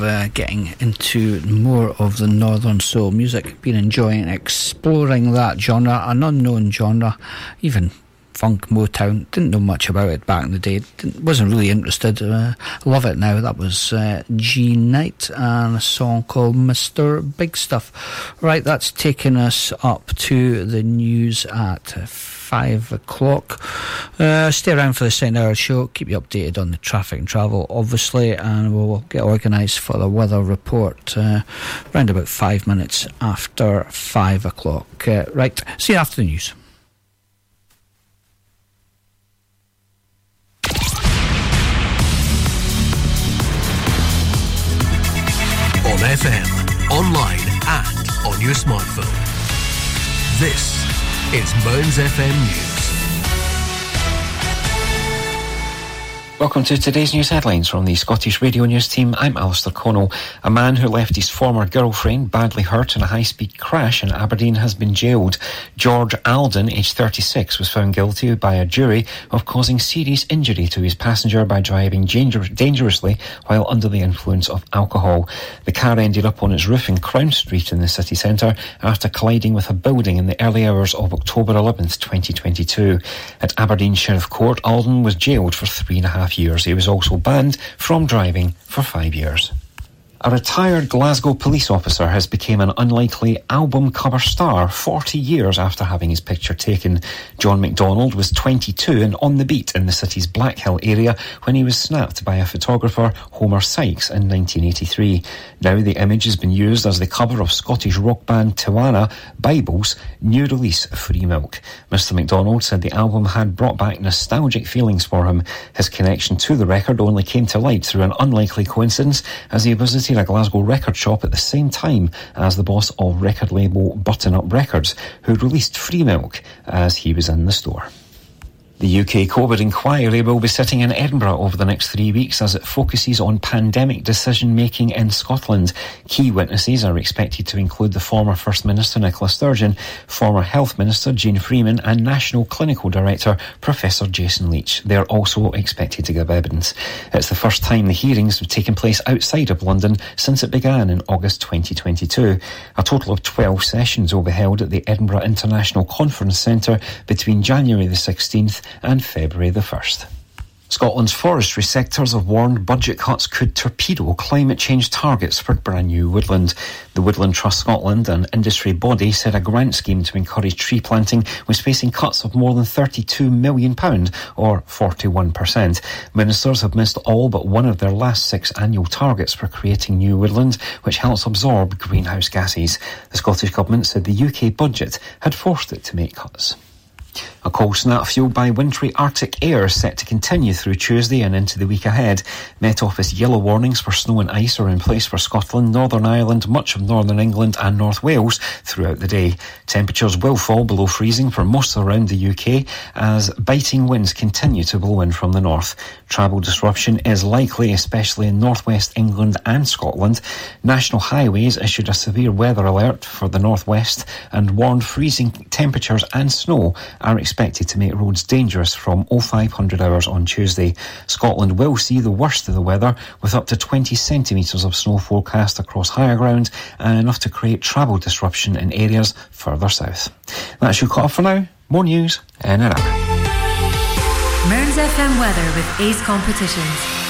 Uh, getting into more of the northern soul music, been enjoying exploring that genre, an unknown genre, even funk Motown. Didn't know much about it back in the day. Didn't, wasn't really interested. Uh, love it now. That was uh, Jean Knight and a song called Mr. Big Stuff. Right, that's taking us up to the news at five o'clock. Uh, stay around for the second hour show. Keep you updated on the traffic and travel, obviously, and we'll get organised for the weather report uh, around about five minutes after five o'clock. Uh, right, see you after the news. On FM, online, and on your smartphone. This it's Mearns FM News. Welcome to today's news headlines from the Scottish Radio News team. I'm Alistair Connell. A man who left his former girlfriend badly hurt in a high-speed crash in Aberdeen has been jailed. George Alden, aged 36, was found guilty by a jury of causing serious injury to his passenger by driving dangerously while under the influence of alcohol. The car ended up on its roof in Crown Street in the city centre after colliding with a building in the early hours of October 11th, 2022. At Aberdeen Sheriff Court, Alden was jailed for three and a half half years. He was also banned from driving for five years. A retired Glasgow police officer has become an unlikely album cover star 40 years after having his picture taken. John MacDonald was 22 and on the beat in the city's Blackhill area when he was snapped by a photographer, Homer Sykes, in 1983. Now the image has been used as the cover of Scottish rock band Tijuana Bibles' new release, Free Milk. Mr MacDonald said the album had brought back nostalgic feelings for him. His connection to the record only came to light through an unlikely coincidence as he visited a Glasgow record shop at the same time as the boss of record label Button Up Records, who released Free Milk as he was in the store. The UK COVID inquiry will be sitting in Edinburgh over the next three weeks as it focuses on pandemic decision making in Scotland. Key witnesses are expected to include the former First Minister Nicola Sturgeon, former Health Minister Jeane Freeman, and National Clinical Director Professor Jason Leitch. They are also expected to give evidence. It's the first time the hearings have taken place outside of London since it began in August 2022. A total of 12 sessions will be held at the Edinburgh International Conference Centre between January the 16th and February the 1st. Scotland's forestry sectors have warned budget cuts could torpedo climate change targets for brand new woodland. The Woodland Trust Scotland, an industry body, said a grant scheme to encourage tree planting was facing cuts of more than £32 million, or 41%. Ministers have missed all but one of their last six annual targets for creating new woodland, which helps absorb greenhouse gases. The Scottish Government said the UK budget had forced it to make cuts. A cold snap fueled by wintry Arctic air set to continue through Tuesday and into the week ahead. Met Office yellow warnings for snow and ice are in place for Scotland, Northern Ireland, much of Northern England and North Wales throughout the day. Temperatures will fall below freezing for most around the UK as biting winds continue to blow in from the north. Travel disruption is likely, especially in northwest England and Scotland. National Highways issued a severe weather alert for the northwest and warned freezing temperatures and snow are expected to make roads dangerous from 0500 hours on Tuesday. Scotland will see the worst of the weather with up to 20 centimetres of snow forecast across higher ground and enough to create travel disruption in areas further south. That's your cut off for now. More news in an hour. Mearns FM weather with Ace Competitions.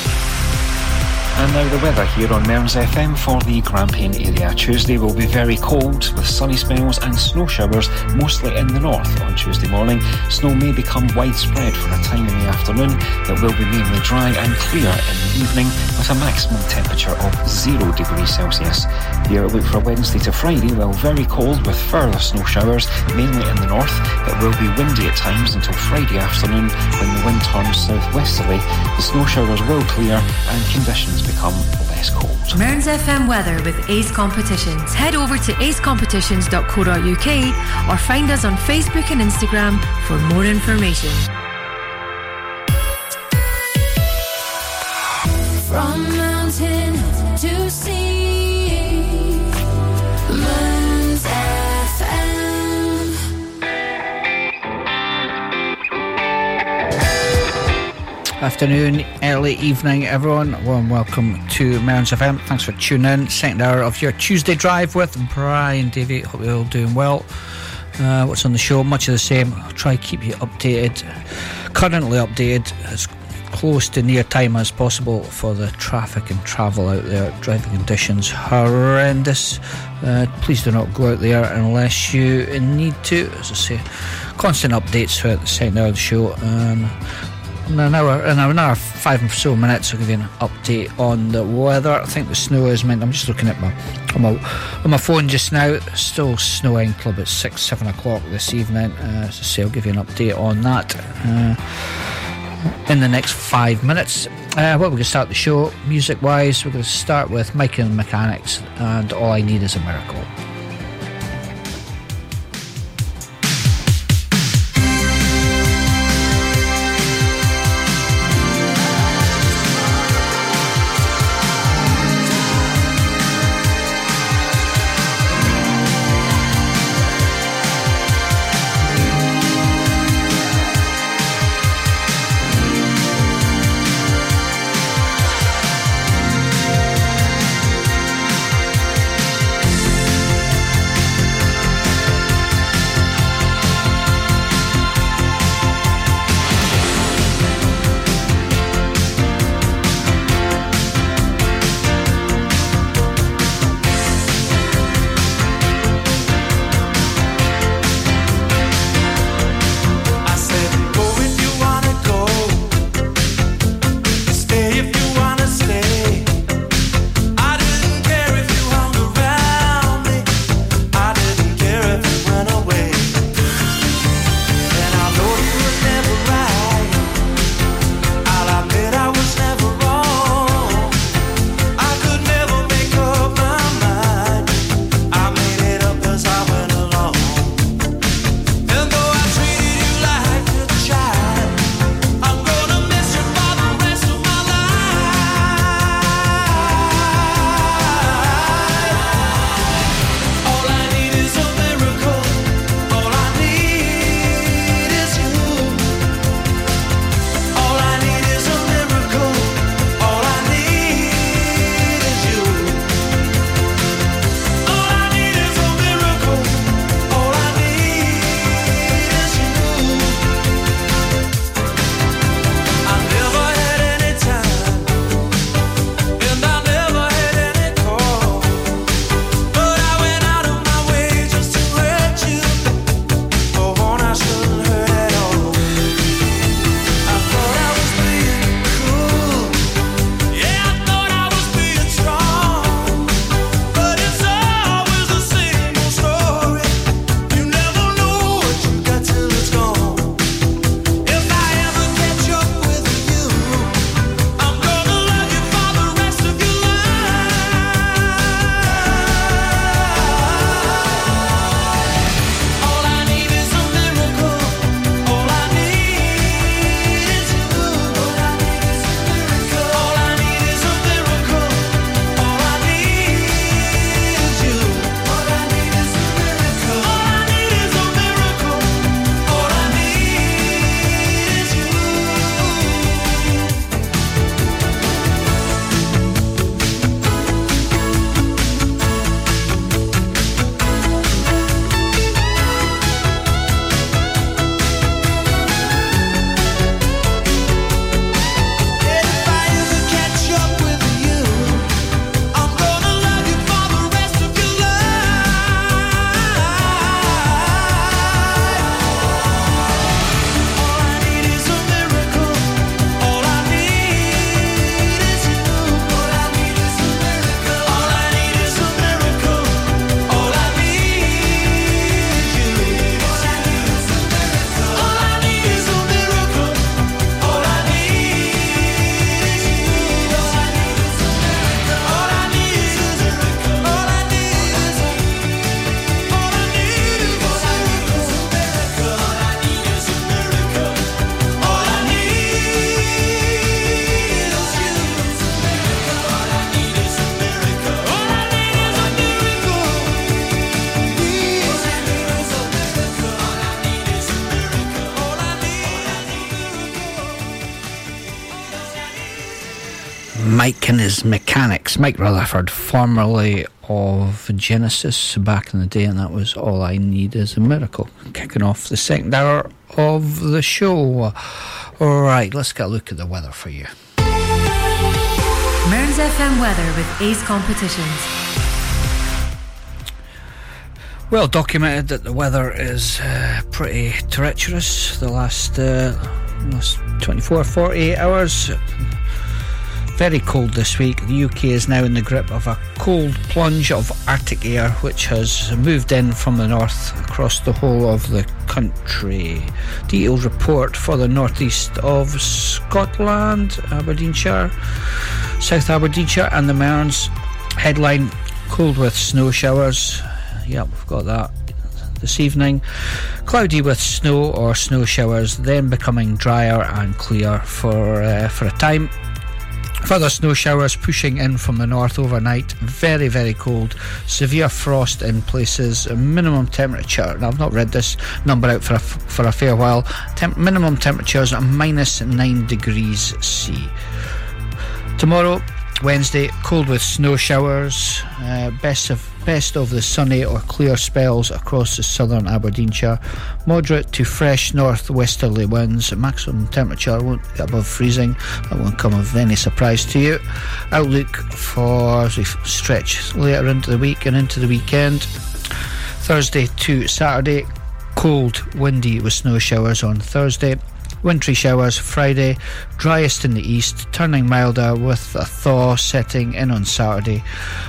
And now the weather here on Mearns FM for the Grampian area. Tuesday will be very cold with sunny spells and snow showers mostly in the north on Tuesday morning. Snow may become widespread for a time in the afternoon that will be mainly dry and clear in the evening with a maximum temperature of 0 degrees Celsius. The outlook for Wednesday to Friday will very cold with further snow showers mainly in the north. It will be windy at times until Friday afternoon when the wind turns southwesterly. The snow showers will clear and conditions become less cold. Mearns FM weather with Ace Competitions. Head over to acecompetitions.co.uk or find us on Facebook and Instagram for more information. From mountain Afternoon, early evening, everyone. Warm welcome to Mearns FM. Thanks for tuning in. Second hour of your Tuesday drive with Brian Davey. Hope you're all doing well. Uh, what's on the show? Much of the same. I'll try to keep you updated, currently updated as close to near time as possible for the traffic and travel out there. Driving conditions horrendous. Uh, please do not go out there unless you need to. As I say, constant updates throughout the second hour of the show. Um, in an hour, in another five or so minutes, I'll give you an update on the weather. I think the snow is meant. I'm just looking at my on my, on my phone just now. Still snowing club at six, seven o'clock this evening. Uh, say, I'll give you an update on that uh, in the next five minutes. Uh, well, we're going to start the show music wise. We're going to start with Mike and the Mechanics, and All I Need Is a Miracle. His mechanics. Mike Rutherford, formerly of Genesis back in the day, and that was All I Need is a Miracle. Kicking off the second hour of the show. All right, let's get a look at the weather for you. Mearns FM weather with Ace Competitions. Well documented that the weather is uh, pretty treacherous the last, uh, last 24, 48 hours. Very cold this week. The UK is now in the grip of a cold plunge of Arctic air, which has moved in from the north across the whole of the country. Detailed report for the northeast of Scotland, Aberdeenshire, South Aberdeenshire, and the Mearns. Headline Cold with snow showers. Yep, we've got that this evening. Cloudy with snow or snow showers, then becoming drier and clear for uh, for a time. Further snow showers pushing in from the north overnight. Very, very cold. Severe frost in places. Minimum temperature, and I've not read this number out for a, for a fair while. Temp- minimum temperatures minus 9 degrees C. Tomorrow, Wednesday, cold with snow showers. Uh, best of best of the sunny or clear spells across the southern Aberdeenshire. Moderate to fresh northwesterly winds. Maximum temperature won't get above freezing. That won't come of any surprise to you. Outlook for as we stretch later into the week and into the weekend. Thursday to Saturday, cold, windy with snow showers on Thursday. Wintry showers Friday, driest in the east, turning milder with a thaw setting in on Saturday.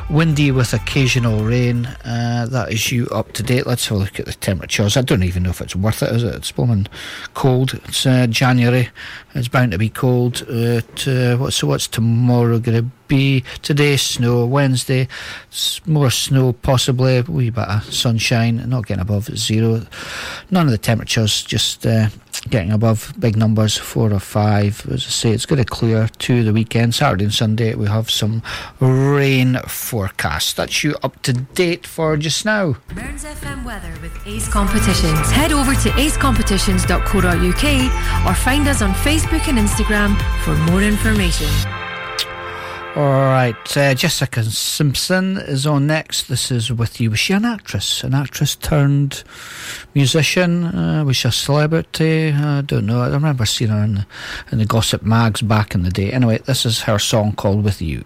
Windy with occasional rain. Uh, that is you up to date. Let's have a look at the temperatures. I don't even know if it's worth it, is it? It's blooming cold. It's uh, January. It's bound to be cold. Uh, to, what, so what's tomorrow going to be? Today, snow. Wednesday, more snow possibly. A wee bit of sunshine. Not getting above zero. None of the temperatures just uh, getting above big numbers, four or five. As I say, it's going to clear to the weekend. Saturday and Sunday, we have some rain forecast. That's you up to date for just now. Mearns FM weather with Ace Competitions. Head over to acecompetitions.co.uk or find us on Facebook and Instagram for more information. All right, uh, Jessica Simpson is on next. This is with you. Was she an actress? An actress turned musician? Uh, was she a celebrity? I don't know. I remember seeing her in the, in the gossip mags back in the day. Anyway, this is her song called With You.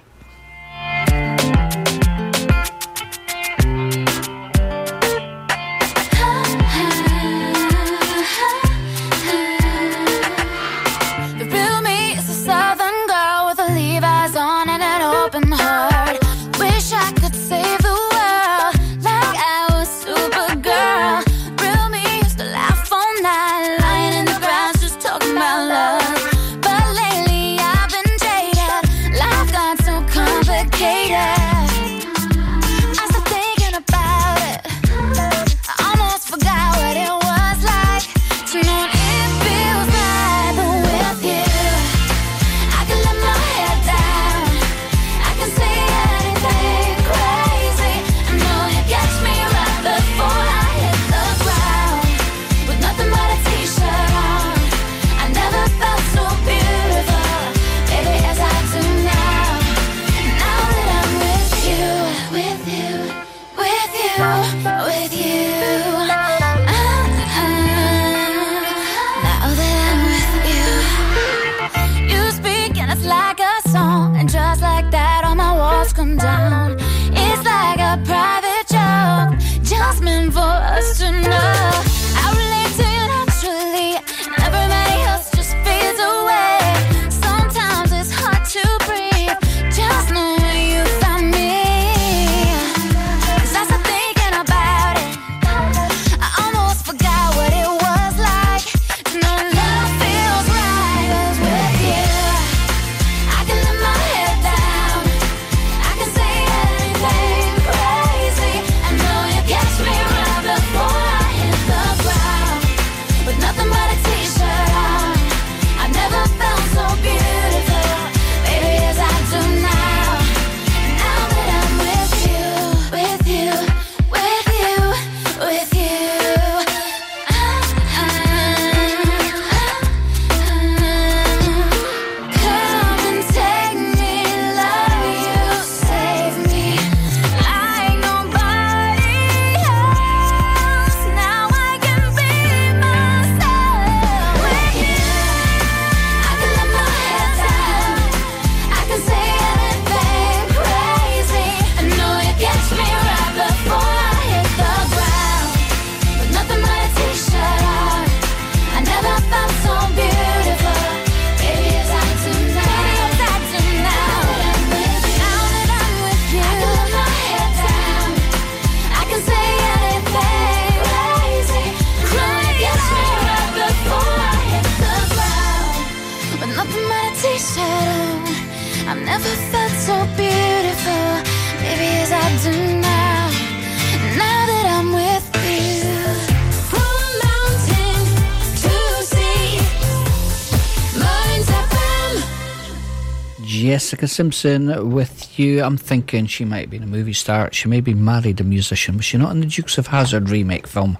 Jessica Simpson with you. I'm thinking she might be a movie star. She may be married a musician, but she's not in the Dukes of Hazzard remake film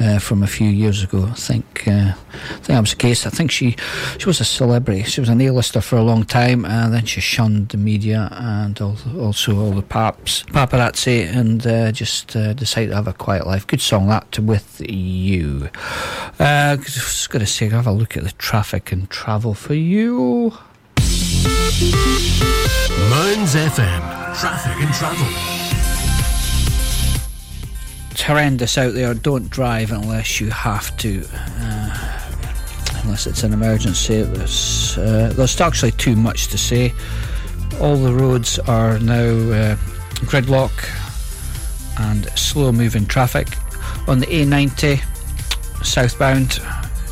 uh, from a few years ago. I think uh, I think that was the case. I think she she was a celebrity. She was an A-lister for a long time, and then she shunned the media and all, also all the paps paparazzi, and uh, just uh, decided to have a quiet life. Good song that with you. Uh, just gonna say, have a look at the traffic and travel for you. Mearns FM. Traffic and travel. It's horrendous out there. Don't drive unless you have to. Uh, unless it's an emergency. There's, uh, there's actually too much to say. All the roads are now uh, gridlock and slow moving traffic. On the A90 southbound,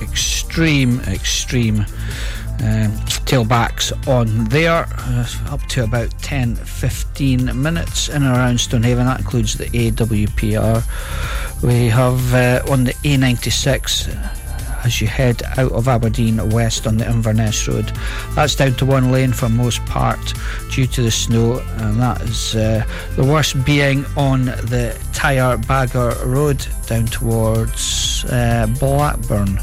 extreme, extreme um, tailbacks on there, uh, up to about 10 15 minutes in and around Stonehaven. That includes the AWPR. We have uh, on the A96 as you head out of Aberdeen west on the Inverness Road. That's down to one lane for most part due to the snow, and that is uh, the worst being on the Tyrebagger Road down towards uh, Blackburn.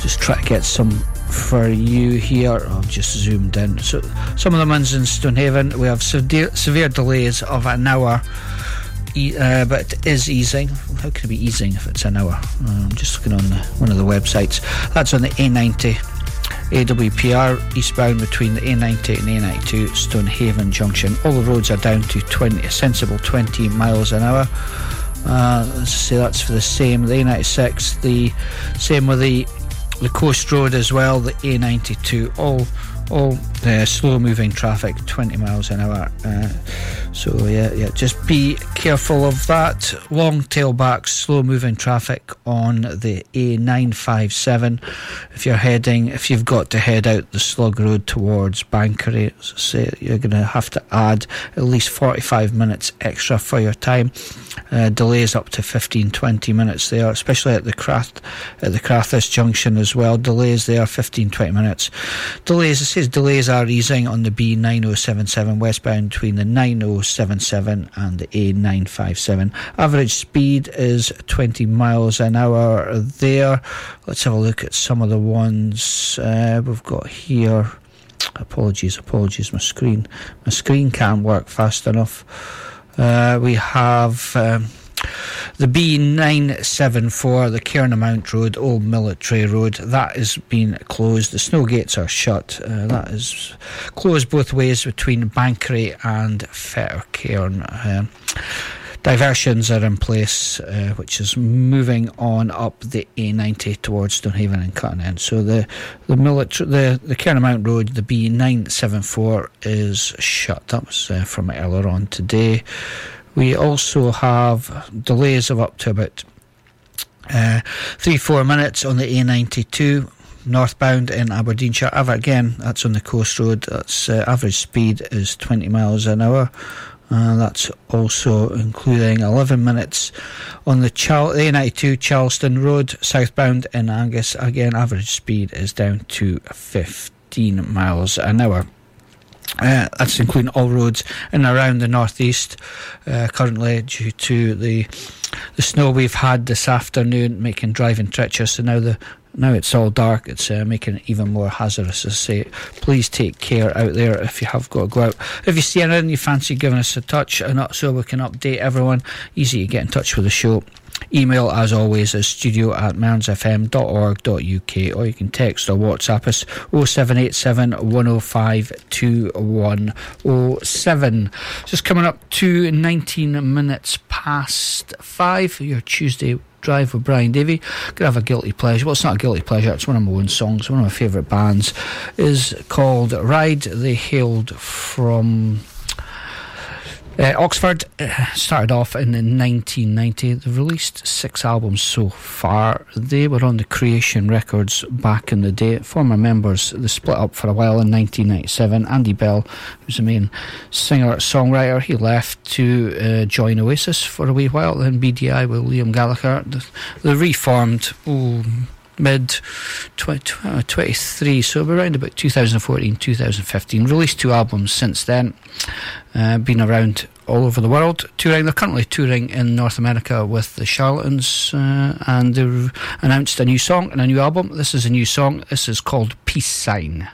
Just try to get some for you here. I've just zoomed in. So some of the ones in Stonehaven, we have severe, severe delays of an hour. Uh, but it is easing. How can it be easing if it's an hour? I'm just looking on the, one of the websites. That's on the A90 AWPR eastbound between the A90 and A92 Stonehaven Junction. All the roads are down to 20, a sensible 20 miles an hour. Uh, let's say that's for the same. The A96, the same with the the coast road as well. The A92, all all uh, slow moving traffic, 20 miles an hour. Uh, so yeah, yeah, just be careful of that. Long tailback, slow moving traffic on the A957. If you're heading, if you've got to head out the slug road towards Banchory, say you're going to have to add at least 45 minutes extra for your time. Uh, delays up to 15 20 minutes there especially at the Crath at the Crathes junction as well delays there 15 20 minutes delays it says delays are easing on the B9077 westbound between the 9077 and the A957 average speed is 20 miles an hour there. Let's have a look at some of the ones uh, we've got here. Apologies apologies my screen my screen can't work fast enough. Uh, we have um, the B974, the Cairn o' Mount Road, Old Military Road. That has been closed. The snow gates are shut. Uh, that is closed both ways between Banchory and Fettercairn. Um, diversions are in place, uh, which is moving on up the A90 towards Stonehaven and Cutting End. So the the military, the the Cairn o' Mount Road, the B974 is shut. That was uh, from earlier on today. We also have delays of up to about uh, three four minutes on the A92 northbound in Aberdeenshire. Again, that's on the coast road. That's uh, average speed is 20 miles an hour. Uh, that's also including 11 minutes on the Char- A92 Charleston Road southbound in Angus. Again, average speed is down to 15 miles an hour. Uh, that's including all roads in and around the northeast. Uh, currently, due to the the snow we've had this afternoon, making driving treacherous. So now the now it's all dark. It's uh, making it even more hazardous. I say, please take care out there if you have got to go out. If you see anything you fancy giving us a touch, not so we can update everyone. Easy to get in touch with the show. Email, as always, is studio at mearnsfm.org.uk or you can text or WhatsApp us 0787 105 2107. Just coming up to 19 minutes past 5 your Tuesday drive with Brian Davey. Gonna have a guilty pleasure. Well, it's not a guilty pleasure. It's one of my own songs. One of my favourite bands is called Ride. They hailed from Uh, Oxford uh, started off in 1990. They've released six albums so far. They were on the Creation Records back in the day. Former members, they split up for a while in 1997. Andy Bell, who's the main singer songwriter, he left to uh, join Oasis for a wee while. Then Beady Eye with Liam Gallagher. They reformed. Ooh, mid 2023, so around about 2014, 2015. Released two albums since then. Uh, been around all over the world touring. They're currently touring in North America with the Charlatans, uh, and they've announced a new song and a new album. This is a new song. This is called Peace Sign.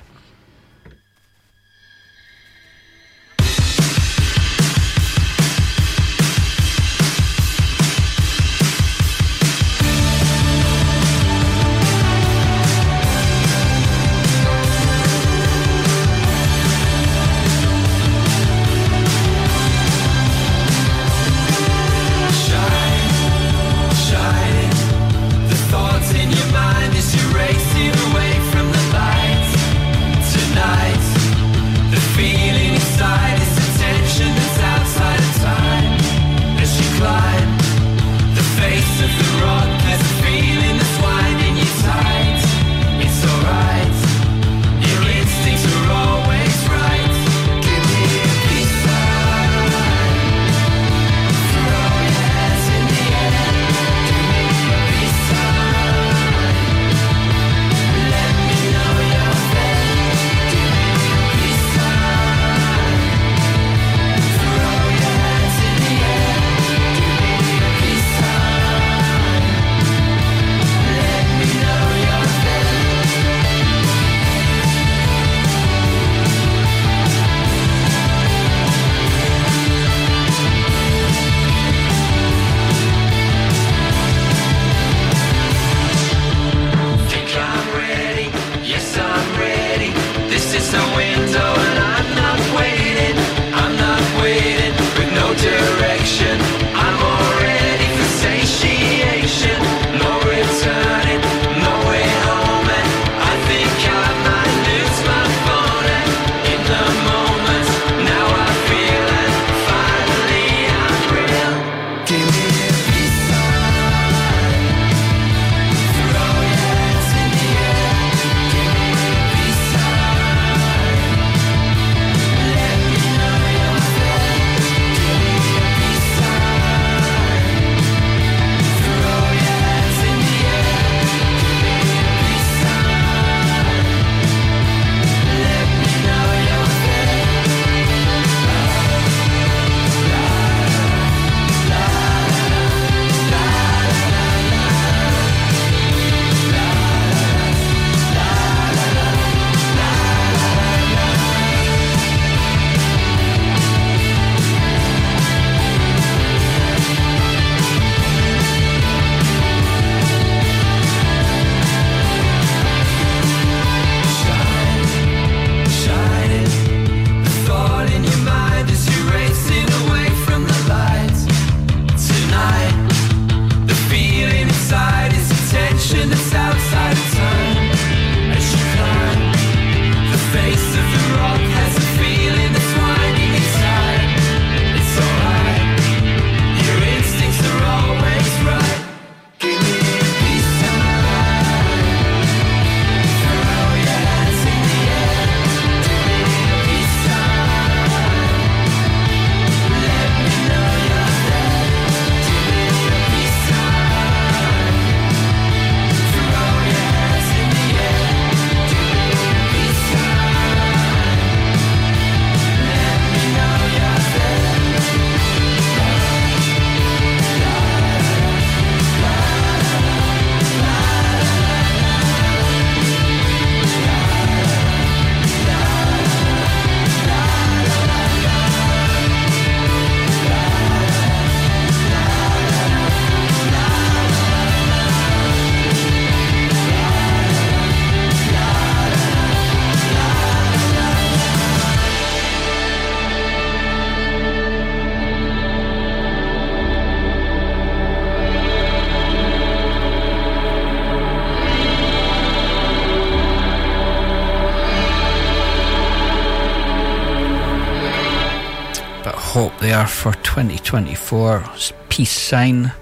There for 2024. Peace sign.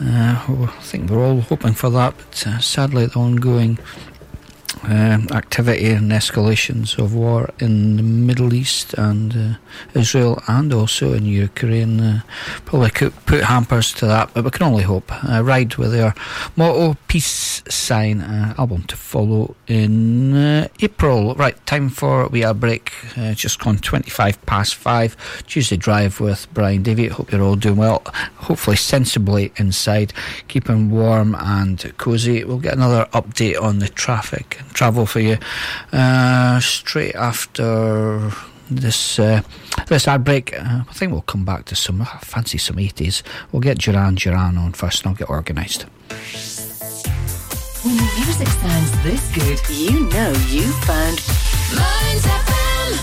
Uh, I think we're all hoping for that, but uh, sadly, the ongoing uh, activity and escalations of war in the Middle East and uh, Israel and also in Ukraine uh, probably could put hampers to that, but we can only hope. Uh, ride with their motto, peace sign, uh, album to follow in uh, April. Right, time for we are break. just gone 25 past 5. Tuesday drive with Brian Davey. Hope you're all doing well. Hopefully sensibly inside, keeping warm and cosy. We'll get another update on the traffic and travel for you uh, straight after this uh, this ad break. Uh, I think we'll come back to some I fancy some 80s. We'll get Duran Duran on first and I'll get organised. Music sounds this good, you know you found Mearns FM.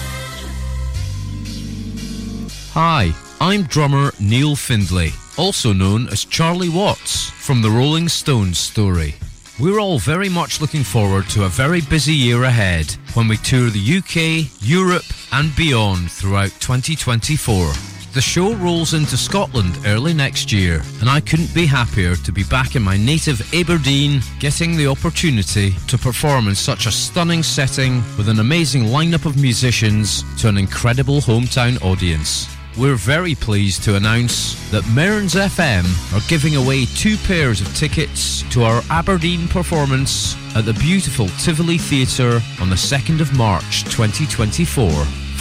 Hi, I'm drummer Neil Findlay, also known as Charlie Watts from the Rolling Stones story. We're all very much looking forward to a very busy year ahead when we tour the UK, Europe, and beyond throughout 2024. The show rolls into Scotland early next year, and I couldn't be happier to be back in my native Aberdeen, getting the opportunity to perform in such a stunning setting with an amazing lineup of musicians to an incredible hometown audience we're very pleased to announce that Mearns FM are giving away two pairs of tickets to our Aberdeen performance at the beautiful Tivoli Theatre on the 2nd of March 2024.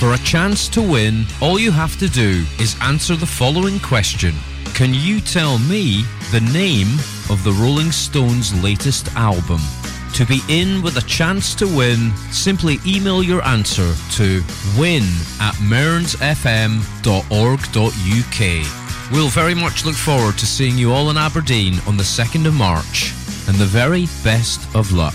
For a chance to win, all you have to do is answer the following question. Can you tell me the name of the Rolling Stones' latest album? To be in with a chance to win, simply email your answer to win at mearnsfm.org.uk. We'll very much look forward to seeing you all in Aberdeen on the 2nd of March, and the very best of luck.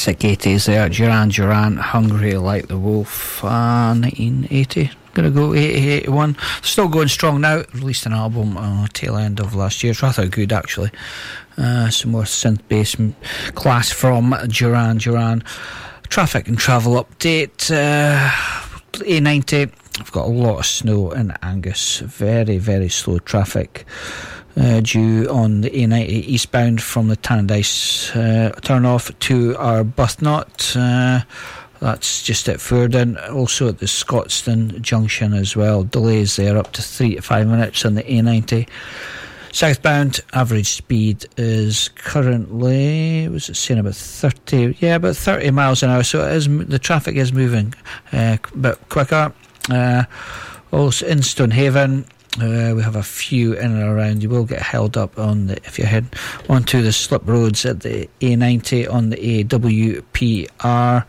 Classic 80s there. Duran Duran, Hungry Like the Wolf, uh, 1980. Gonna go 80, 81. Still going strong now. Released an album uh, tail end of last year. It's rather good actually. Uh, some more synth bass class from Duran Duran. Traffic and travel update. Uh, A90. I've got a lot of snow in Angus. Very, very slow traffic. Uh, due on the A90 eastbound from the Tannadice uh, turn off to Arbuthnott. Uh, that's just at Fordoun. Also at the Scotstoun junction as well. Delays there up to three to five minutes on the A90. Southbound average speed is currently was it saying about thirty? Yeah, about thirty miles an hour. So it is the traffic is moving uh, a bit quicker. Uh, also in Stonehaven, uh, we have a few in and around. You will get held up on the if you head onto the slip roads at the A90 on the AWPR.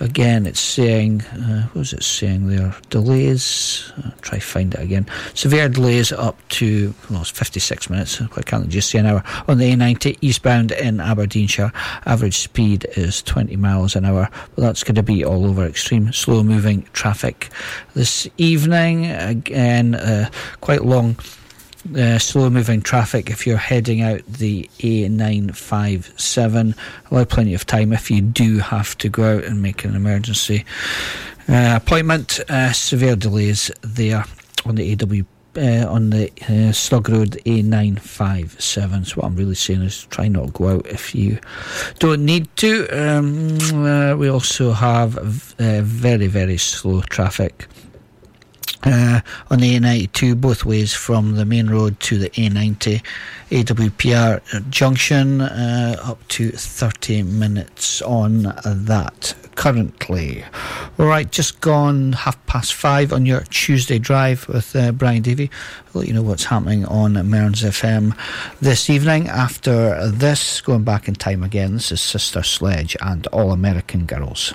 Again, it's saying uh, what was it saying there? Delays. I'll try find it again. Severe delays up to well, it's 56 minutes. I can't just say an hour on the A90 eastbound in Aberdeenshire? Average speed is 20 miles an hour. But that's going to be all over extreme slow moving traffic this evening. Again. Uh, quite long, uh, slow moving traffic if you're heading out the A957. Allow plenty of time if you do have to go out and make an emergency uh, appointment. Uh, severe delays there on the AW. Uh, on the uh, Slug Road A957. So, what I'm really saying is try not to go out if you don't need to. Um, uh, we also have uh, very, very slow traffic uh, on the A92 both ways from the main road to the A90 AWPR junction uh, up to 30 minutes on that currently. All right, just gone half past five on your Tuesday drive with uh, Brian Davey. I'll let you know what's happening on Mearns FM this evening. After this, going back in time again, this is Sister Sledge and All American Girls.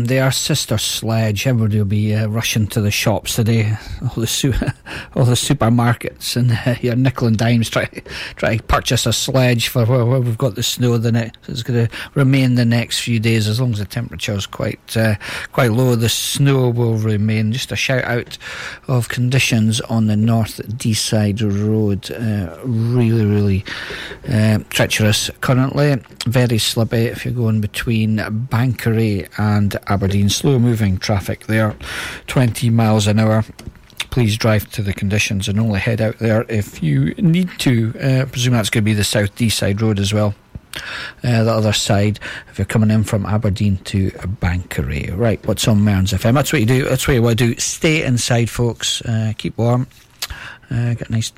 Band there, Sister Sledge. Everybody will be uh, rushing to the shops today. All the su- all the supermarkets and uh, your nickel and dimes try try to purchase a sledge for where, where we've got the snow. The next it's going to remain the next few days as long as the temperature is quite uh, quite low. The snow will remain. Just a shout out of conditions on the North Deeside Road. Uh, really, really uh, treacherous currently. Very slippery if you're going between Banchory and Aberdeen. Slow moving traffic there, 20 miles an hour please drive to the conditions and only head out there if you need to. Uh, I presume that's going to be the South Deeside Road as well. Uh, the other side, if you're coming in from Aberdeen to Banchory. Right, what's on Mearns FM? That's what you do. That's what you want to do. Stay inside, folks. Uh, keep warm. Uh, get a nice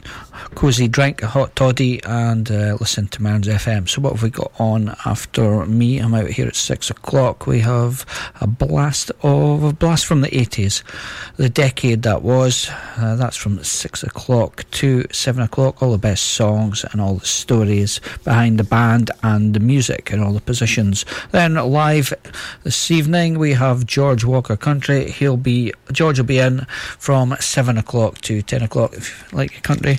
cosy drink, a hot toddy, and uh, listen to Mearns FM. So, what have we got on after me? I'm out here at six o'clock. We have a blast of a blast from the 80s, the decade that was. Uh, that's from six o'clock to seven o'clock. All the best songs and all the stories behind the band and the music and all the positions. Then, live this evening, we have George Walker Country. He'll be George will be in from seven o'clock to ten o'clock. If like country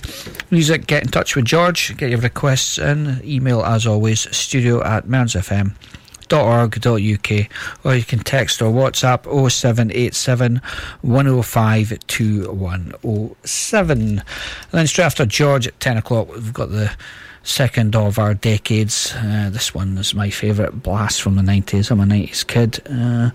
music, get in touch with George. Get your requests in. Email as always studio at mearnsfm.org.uk or you can text or WhatsApp 0787 105 2107. And then straight after George at 10 o'clock, we've got the second of our decades. Uh, this one is my favourite blast from the 90s. I'm a 90s kid. Uh,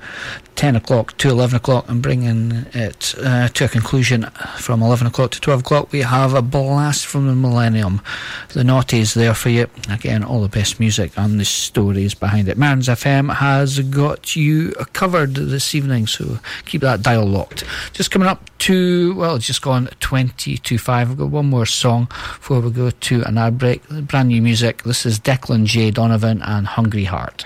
10 o'clock to 11 o'clock. I'm bringing it uh, to a conclusion from 11 o'clock to 12 o'clock. We have a blast from the millennium. The naughties there for you. Again, all the best music and the stories behind it. Mearns FM has got you covered this evening, so keep that dial locked. Just coming up to, well, it's just gone 20 to 5. I've got one more song before we go to an ad break. Brand new music. This is Declan J. Donovan and Hungry Heart.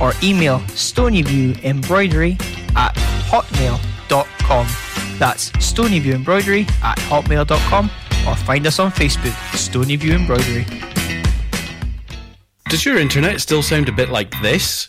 or email stonyviewembroidery at hotmail.com. That's stonyviewembroidery at hotmail.com or find us on Facebook, Stonyview Embroidery. Does your internet still sound a bit like this?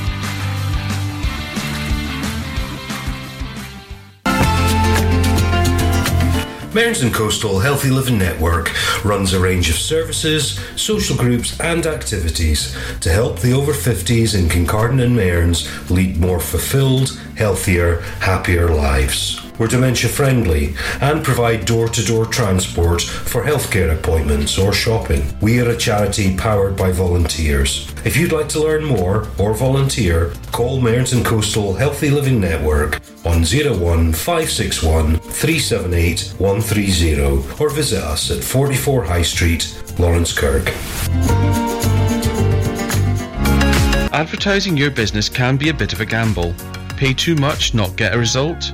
Mearns and Coastal Healthy Living Network runs a range of services, social groups, and activities to help the over 50s in Kincardine and Mearns lead more fulfilled, healthier, happier lives. We're dementia friendly and provide door to door transport for healthcare appointments or shopping. We are a charity powered by volunteers. If you'd like to learn more or volunteer, call Mearns Coastal Healthy Living Network on 01561 378 130 or visit us at 44 High Street, Laurencekirk. Advertising your business can be a bit of a gamble. Pay too much, not get a result.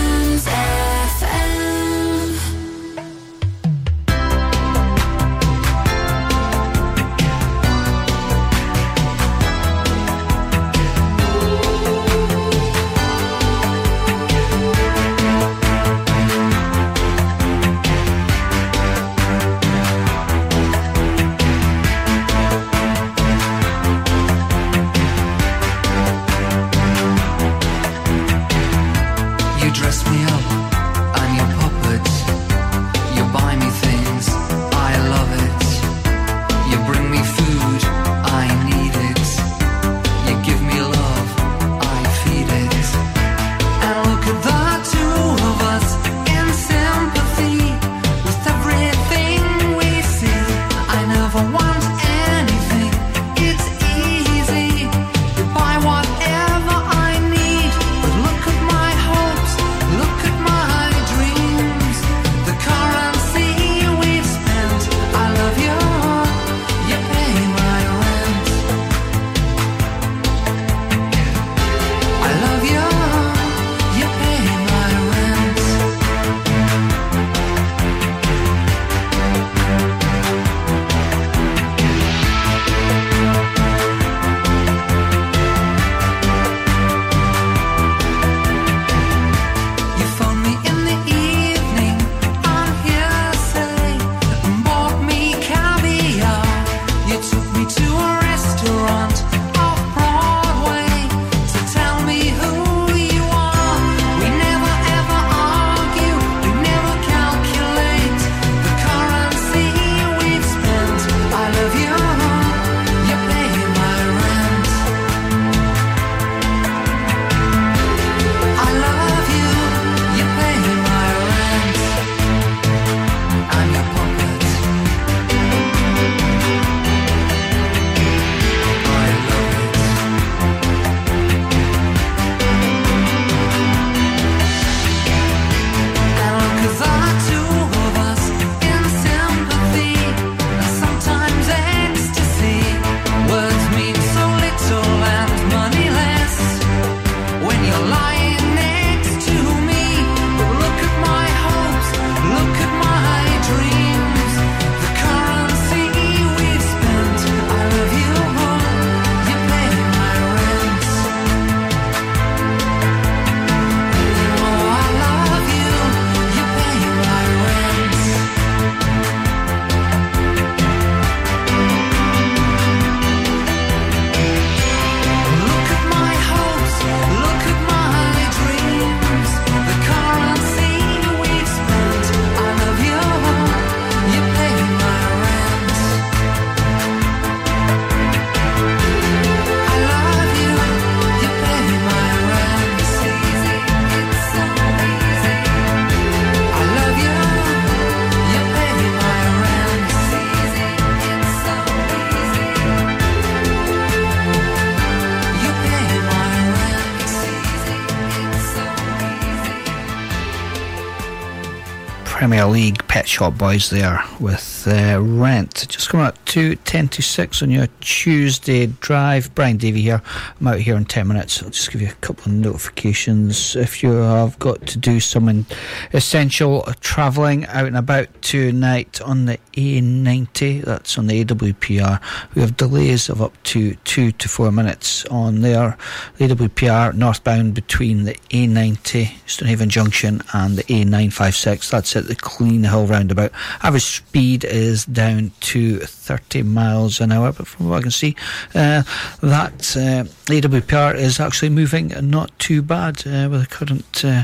Premier League Pet Shop Boys there with uh, Rent. Just coming up to 10 to 6 on your Tuesday drive. Brian Davey here. I'm out here in 10 minutes. I'll just give you a couple of notifications. If you have got to do some essential travelling out and about tonight on the A90, that's on the AWPR, we have delays of up to 2 to 4 minutes on there. The AWPR northbound between the A90, Stonehaven Junction, and the A956. That's at the Clean Hill roundabout. Average speed is down to 30 miles an hour, but from what I can see, uh, that uh, AWPR is actually moving not too bad uh, with the current. Uh,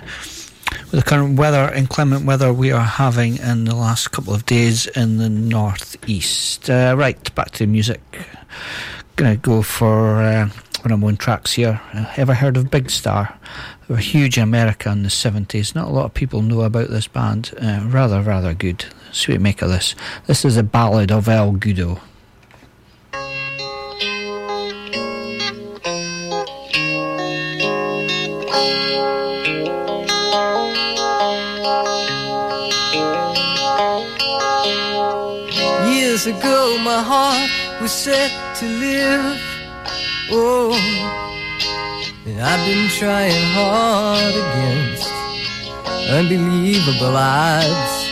with the current weather, inclement weather we are having in the last couple of days in the northeast. Uh, right, back to the music. Gonna go for uh, one of my own tracks here. Uh, ever heard of Big Star? They were huge in America in the 70s. Not a lot of people know about this band. Uh, rather, rather good. See what you make of this. This is a ballad of El Goodo. Years ago, my heart was set to live. Oh, and I've been trying hard against unbelievable odds.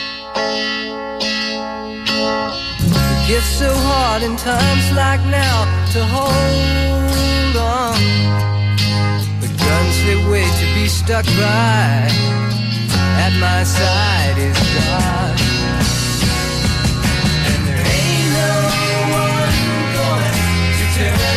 It gets so hard in times like now to hold on. The guns they wait to be stuck by at my side is God. And there ain't no one going to turn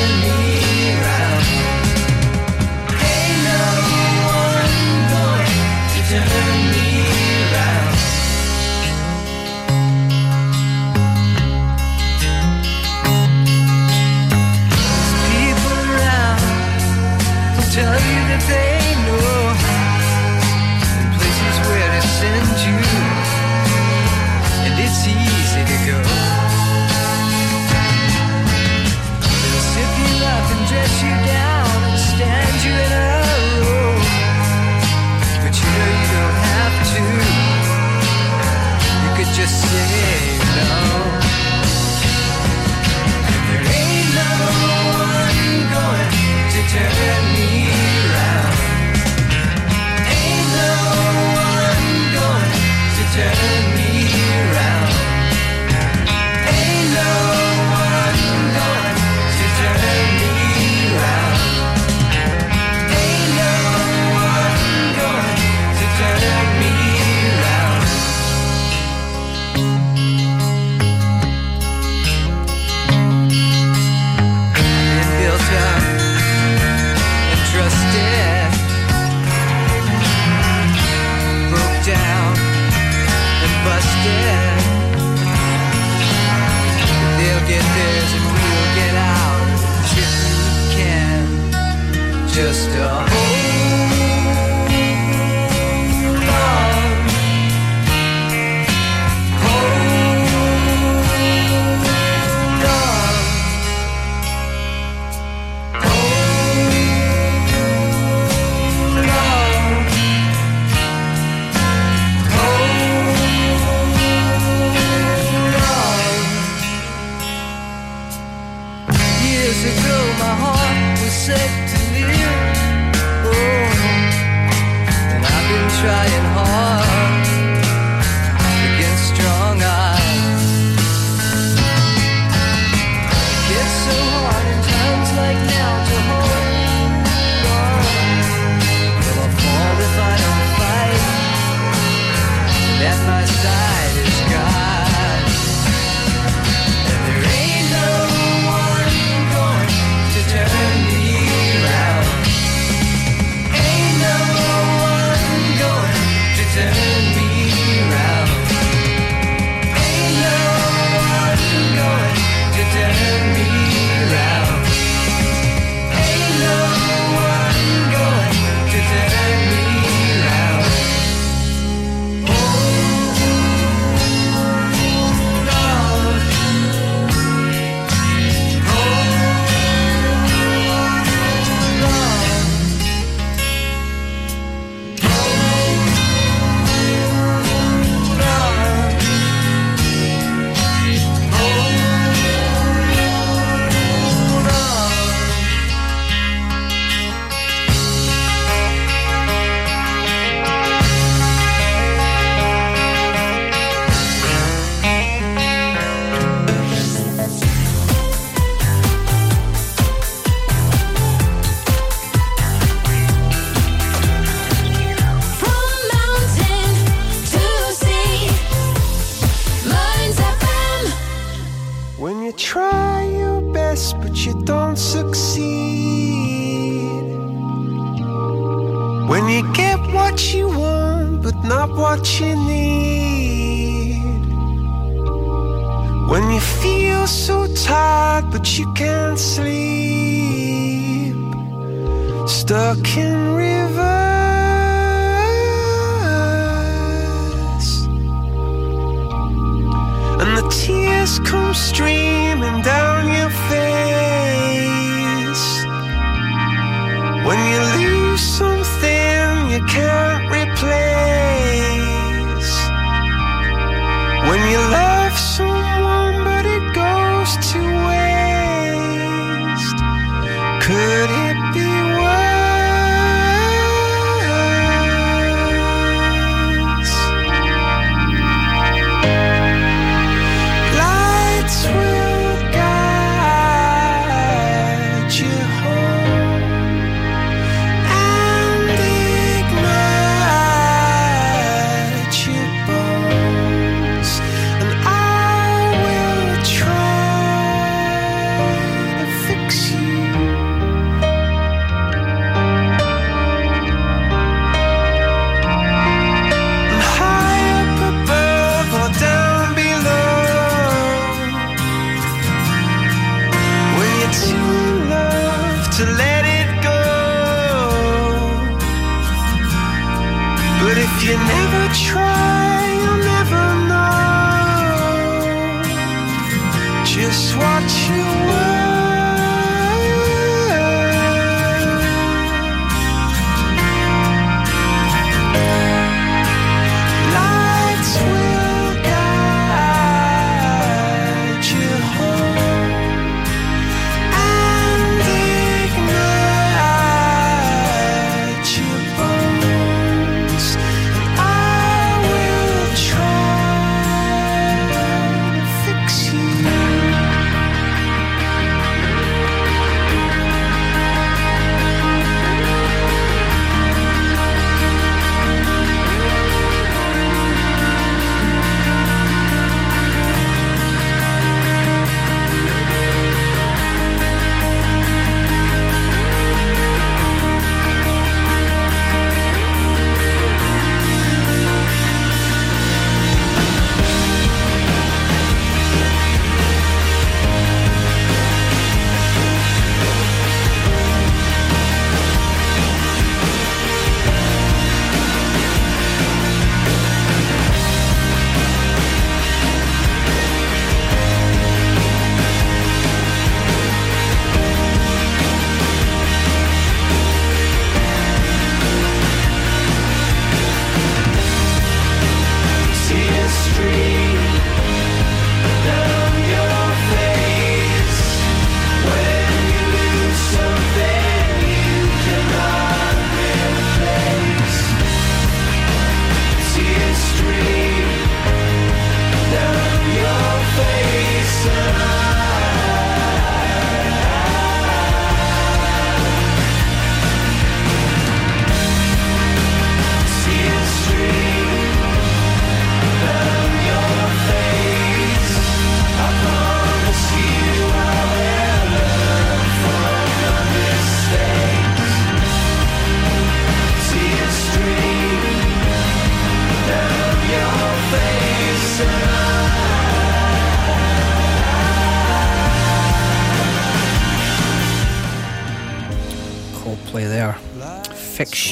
tell you that they know places where to send you, and it's easy to go. They'll sip you up and dress you down and stand you in a row, but you know you don't have to. You could just say.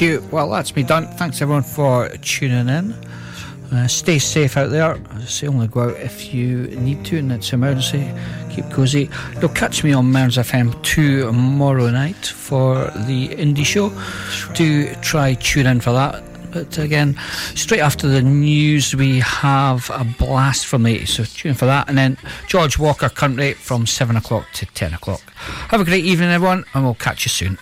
you. Well, that's me done. Thanks everyone for tuning in. Uh, stay safe out there. Only go out if you need to, and it's emergency. Keep cosy. You'll catch me on Mearns FM tomorrow night for the indie show. Do try tune in for that. But again, straight after the news, we have a blast from the 80s, so tune in for that. And then George Walker Country from 7 o'clock to 10 o'clock. Have a great evening, everyone, and we'll catch you soon.